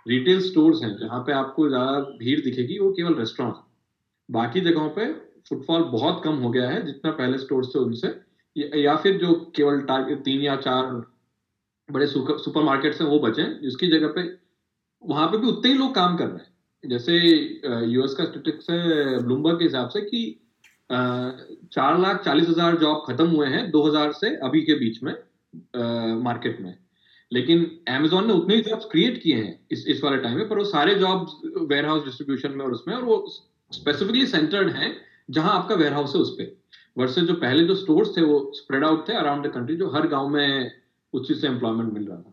रिटेल स्टोर्स हैं, जहाँ पे आपको ज़्यादा भीड़ दिखेगी, वो केवल रेस्टोरेंट बाकी जगहों पे फुटफॉल बहुत कम हो गया है, जितना पहले स्टोर थे उनसे। या फिर जो केवल तीन या चार बड़े सुपर मार्केट हैं, वो बचे जिसकी जगह पे, वहाँ पे भी उतने ही लोग काम कर रहे हैं। जैसे यूएस का स्टेटिक्स है ब्लूमबर्ग के हिसाब से कि चार लाख चालीस हज़ार जॉब खत्म हुए हैं 2000 से अभी के बीच में मार्केट में। लेकिन Amazon ने उतने ही जॉब्स क्रिएट किए हैं इस इस वाले टाइम में, पर वो सारे जॉब्स वेयर हाउस डिस्ट्रीब्यूशन में और उसमें और वो स्पेसिफिकली सेंटर्ड हैं जहाँ आपका वेयर हाउस है उस पर वर्सेस जो पहले जो स्टोर्स थे वो स्प्रेड आउट थे अराउंड द कंट्री जो हर गाँव में उस से एम्प्लॉयमेंट मिल रहा था।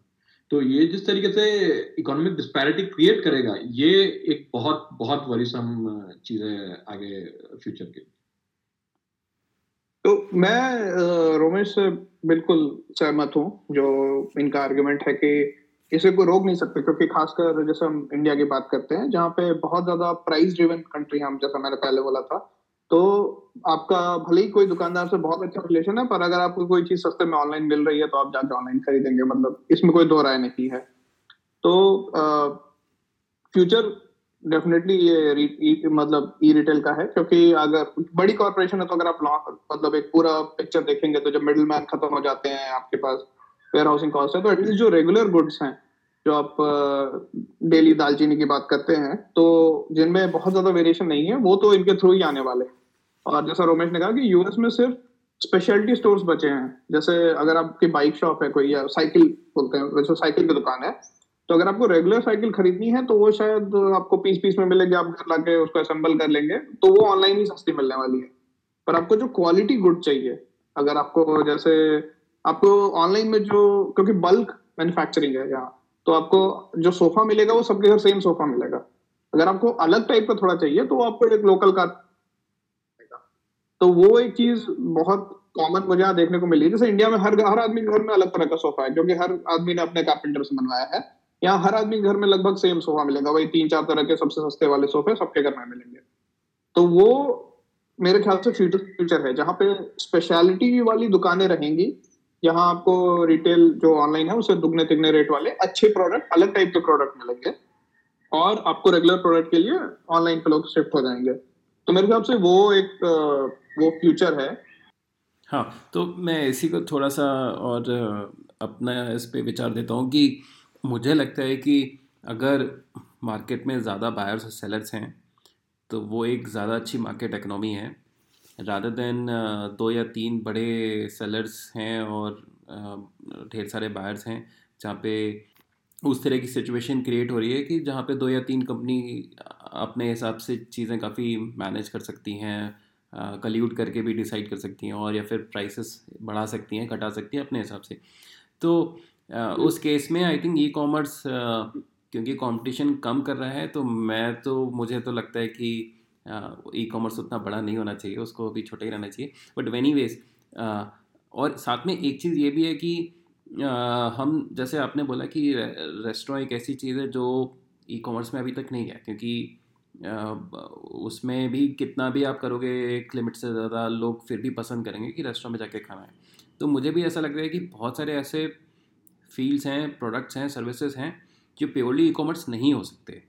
तो ये जिस तरीके से इकोनॉमिक डिस्पैरिटी क्रिएट करेगा, ये एक बहुत बहुत वरीसम चीज़ है आगे फ्यूचर के। तो मैं रोमेश बिल्कुल सहमत हूँ, जो इनका आर्गुमेंट है कि इसे को रोक नहीं सकते, क्योंकि खासकर जैसे हम इंडिया की बात करते हैं, जहाँ पे बहुत ज़्यादा प्राइस ड्रिवन कंट्री हम जैसा मैंने पहले बोला था तो आपका भले ही कोई दुकानदार से बहुत अच्छा रिलेशन है पर अगर आपको कोई चीज़ सस्ते में ऑनलाइन मिल रही है तो आप जाके ऑनलाइन खरीदेंगे। मतलब इसमें कोई दो राय नहीं है। तो फ्यूचर डेफिनेटली ये री, मतलब ई रिटेल का है क्योंकि अगर बड़ी कॉर्पोरेशन है तो अगर आप लॉन्ग मतलब एक पूरा पिक्चर देखेंगे तो जब मिडिल मैन खत्म हो जाते हैं आपके पास वेयर हाउसिंग कॉस्ट है तो एटलीस्ट जो रेगुलर गुड्स हैं जो आप डेली दालचीनी की बात करते हैं तो जिनमें बहुत ज़्यादा वेरिएशन नहीं है, वो तो इनके थ्रू ही आने वाले और जैसा रोमेश ने कहा कि यूएस में सिर्फ़ स्पेशलिटी स्टोर्स बचे हैं। जैसे अगर आपकी बाइक शॉप है कोई, या साइकिल बोलते हैं, वैसे साइकिल की दुकान है तो अगर आपको रेगुलर साइकिल खरीदनी है तो वो शायद आपको पीस पीस में मिलेगी, आप घर लाके उसको असेंबल कर लेंगे तो वो ऑनलाइन ही सस्ती मिलने वाली है। पर आपको जो क्वालिटी गुड चाहिए, अगर आपको जैसे, आपको ऑनलाइन में जो, क्योंकि बल्क मैन्युफैक्चरिंग है यहाँ तो आपको जो सोफा मिलेगा वो सबके घर सेम सोफा मिलेगा। अगर आपको अलग टाइप का थोड़ा चाहिए तो आपको एक लोकल का तो वो एक चीज़ बहुत कॉमन मुझे यहाँ देखने को मिली। जैसे इंडिया में हर हर आदमी के घर में अलग तरह का सोफा है क्योंकि हर आदमी ने अपने कारपेंटर से बनवाया है। यहाँ हर आदमी के घर में लगभग सेम सोफा मिलेगा। वही तीन चार तरह के सबसे सस्ते वाले सोफे सबके घर में मिलेंगे। तो वो मेरे ख्याल से फ्यूचर फ्यूचर है, जहाँ पे स्पेशलिटी वाली दुकानें रहेंगी। यहाँ आपको रिटेल जो ऑनलाइन है उसे दुगने तिगने रेट वाले अच्छे प्रोडक्ट अलग टाइप के प्रोडक्ट मिलेंगे। और आपको रेगुलर प्रोडक्ट के लिए ऑनलाइन पे लोग शिफ्ट हो जाएँगे। तो मेरे हिसाब से वो एक वो फ्यूचर है। हाँ तो मैं इसी को थोड़ा सा और अपना इस पर विचार देता हूँ कि मुझे लगता है कि अगर मार्केट में ज़्यादा बायर्स और सेलर्स हैं तो वो एक ज़्यादा अच्छी मार्केट इकनॉमी है। रादर देन दो या तीन बड़े सेलर्स हैं और ढेर सारे बायर्स हैं, जहाँ पे उस तरह की सिचुएशन क्रिएट हो रही है कि जहाँ पे दो या तीन कंपनी अपने हिसाब से चीज़ें काफ़ी मैनेज कर सकती हैं कल्यूट करके भी डिसाइड कर सकती हैं और या फिर प्राइसेस बढ़ा सकती हैं, घटा सकती हैं अपने हिसाब से। तो उस केस में आई थिंक ई कॉमर्स क्योंकि कंपटीशन कम कर रहा है तो मैं तो मुझे तो लगता है कि ई कॉमर्स उतना बड़ा नहीं होना चाहिए, उसको भी छोटा ही रहना चाहिए। बट वेनी वेज और साथ में एक चीज़ ये भी है कि हम जैसे आपने बोला कि रेस्टोरेंट एक ऐसी चीज़ है जो ई कॉमर्स में अभी तक नहीं है, क्योंकि उसमें भी कितना भी आप करोगे, एक लिमिट से ज़्यादा लोग फिर भी पसंद करेंगे कि रेस्टोरेंट में जाके खाना है। तो मुझे भी ऐसा लग रहा है कि बहुत सारे ऐसे फील्ड्स हैं प्रोडक्ट्स हैं सर्विसेज़ हैं, जो प्योरली ई कॉमर्स नहीं हो सकते।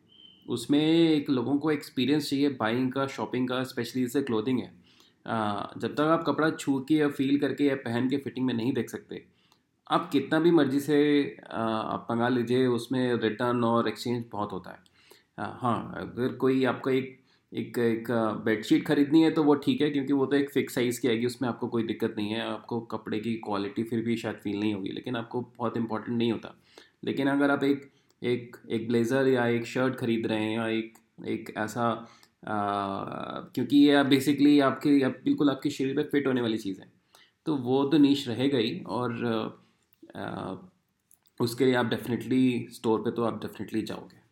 उसमें एक लोगों को एक्सपीरियंस चाहिए बाइंग का शॉपिंग का स्पेशली जैसे क्लोथिंग है। जब तक आप कपड़ा छू के या फील करके या पहन के फिटिंग में नहीं देख सकते, आप कितना भी मर्ज़ी से आप मंगा लीजिए, उसमें रिटर्न और एक्सचेंज बहुत होता है। हाँ अगर कोई आपको एक एक एक बेडशीट खरीदनी है तो वो ठीक है, क्योंकि वो तो एक फिक्स साइज़ की आएगी, उसमें आपको कोई दिक्कत नहीं है, आपको कपड़े की क्वालिटी फिर भी शायद फील नहीं होगी, लेकिन आपको बहुत इंपॉर्टेंट नहीं होता। लेकिन अगर आप एक एक एक ब्लेज़र या एक शर्ट खरीद रहे हैं या एक एक ऐसा आ, क्योंकि ये बेसिकली आपके आप बिल्कुल आपके शरीर पे फिट होने वाली चीज़ है। तो वो तो नीच रहेगा ही और आ, उसके लिए आप डेफिनेटली स्टोर पे तो आप डेफिनेटली जाओगे।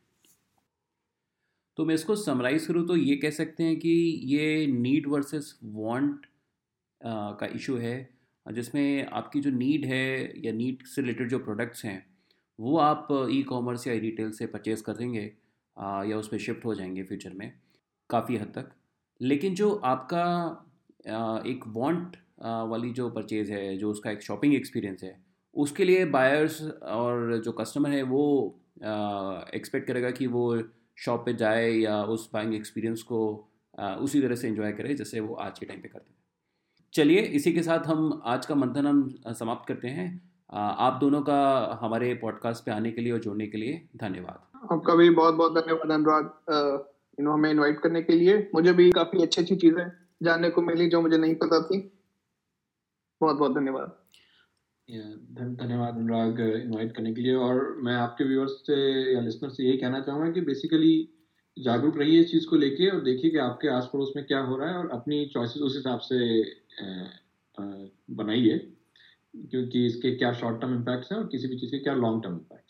तो मैं इसको समराइज़ करूँ तो ये कह सकते हैं कि ये नीड वर्सेस वांट का इशू है। जिसमें आपकी जो नीड है या नीड से रिलेटेड जो प्रोडक्ट्स हैं वो आप ई कॉमर्स या रिटेल से परचेज करेंगे या उस पर शिफ्ट हो जाएँगे फ्यूचर में, काफ़ी हद तक। लेकिन जो आपका एक वांट वाली जो परचेज़ है, जो उसका एक शॉपिंग एक्सपीरियंस है, उसके लिए बायर्स और जो कस्टमर है वो एक्सपेक्ट करेगा कि वो शॉप पे जाए या उस बाइंग एक्सपीरियंस को उसी तरह से एंजॉय करे, जैसे वो आज के टाइम पे करते हैं। चलिए, इसी के साथ हम आज का मंथन हम समाप्त करते हैं। आप दोनों का हमारे पॉडकास्ट पे आने के लिए और जुड़ने के लिए धन्यवाद। आपका भी बहुत बहुत धन्यवाद अनुराग। यू नो हमें इनवाइट करने के लिए। मुझे भी काफ़ी अच्छी अच्छी चीज़ें जानने को मिली जो मुझे नहीं पता थी। बहुत बहुत धन्यवाद। धन्यवाद अनुराग इनवाइट करने के लिए। और मैं आपके व्यूअर्स से या लिसनर से यही कहना चाहूँगा कि बेसिकली जागरूक रहिए इस चीज़ को लेके और देखिए कि आपके आस पड़ोस में क्या हो रहा है और अपनी चॉइसेस उस हिसाब से बनाई है क्योंकि इसके क्या शॉर्ट टर्म इम्पैक्ट्स हैं और किसी भी चीज़ के क्या लॉन्ग टर्म इम्पैक्ट्स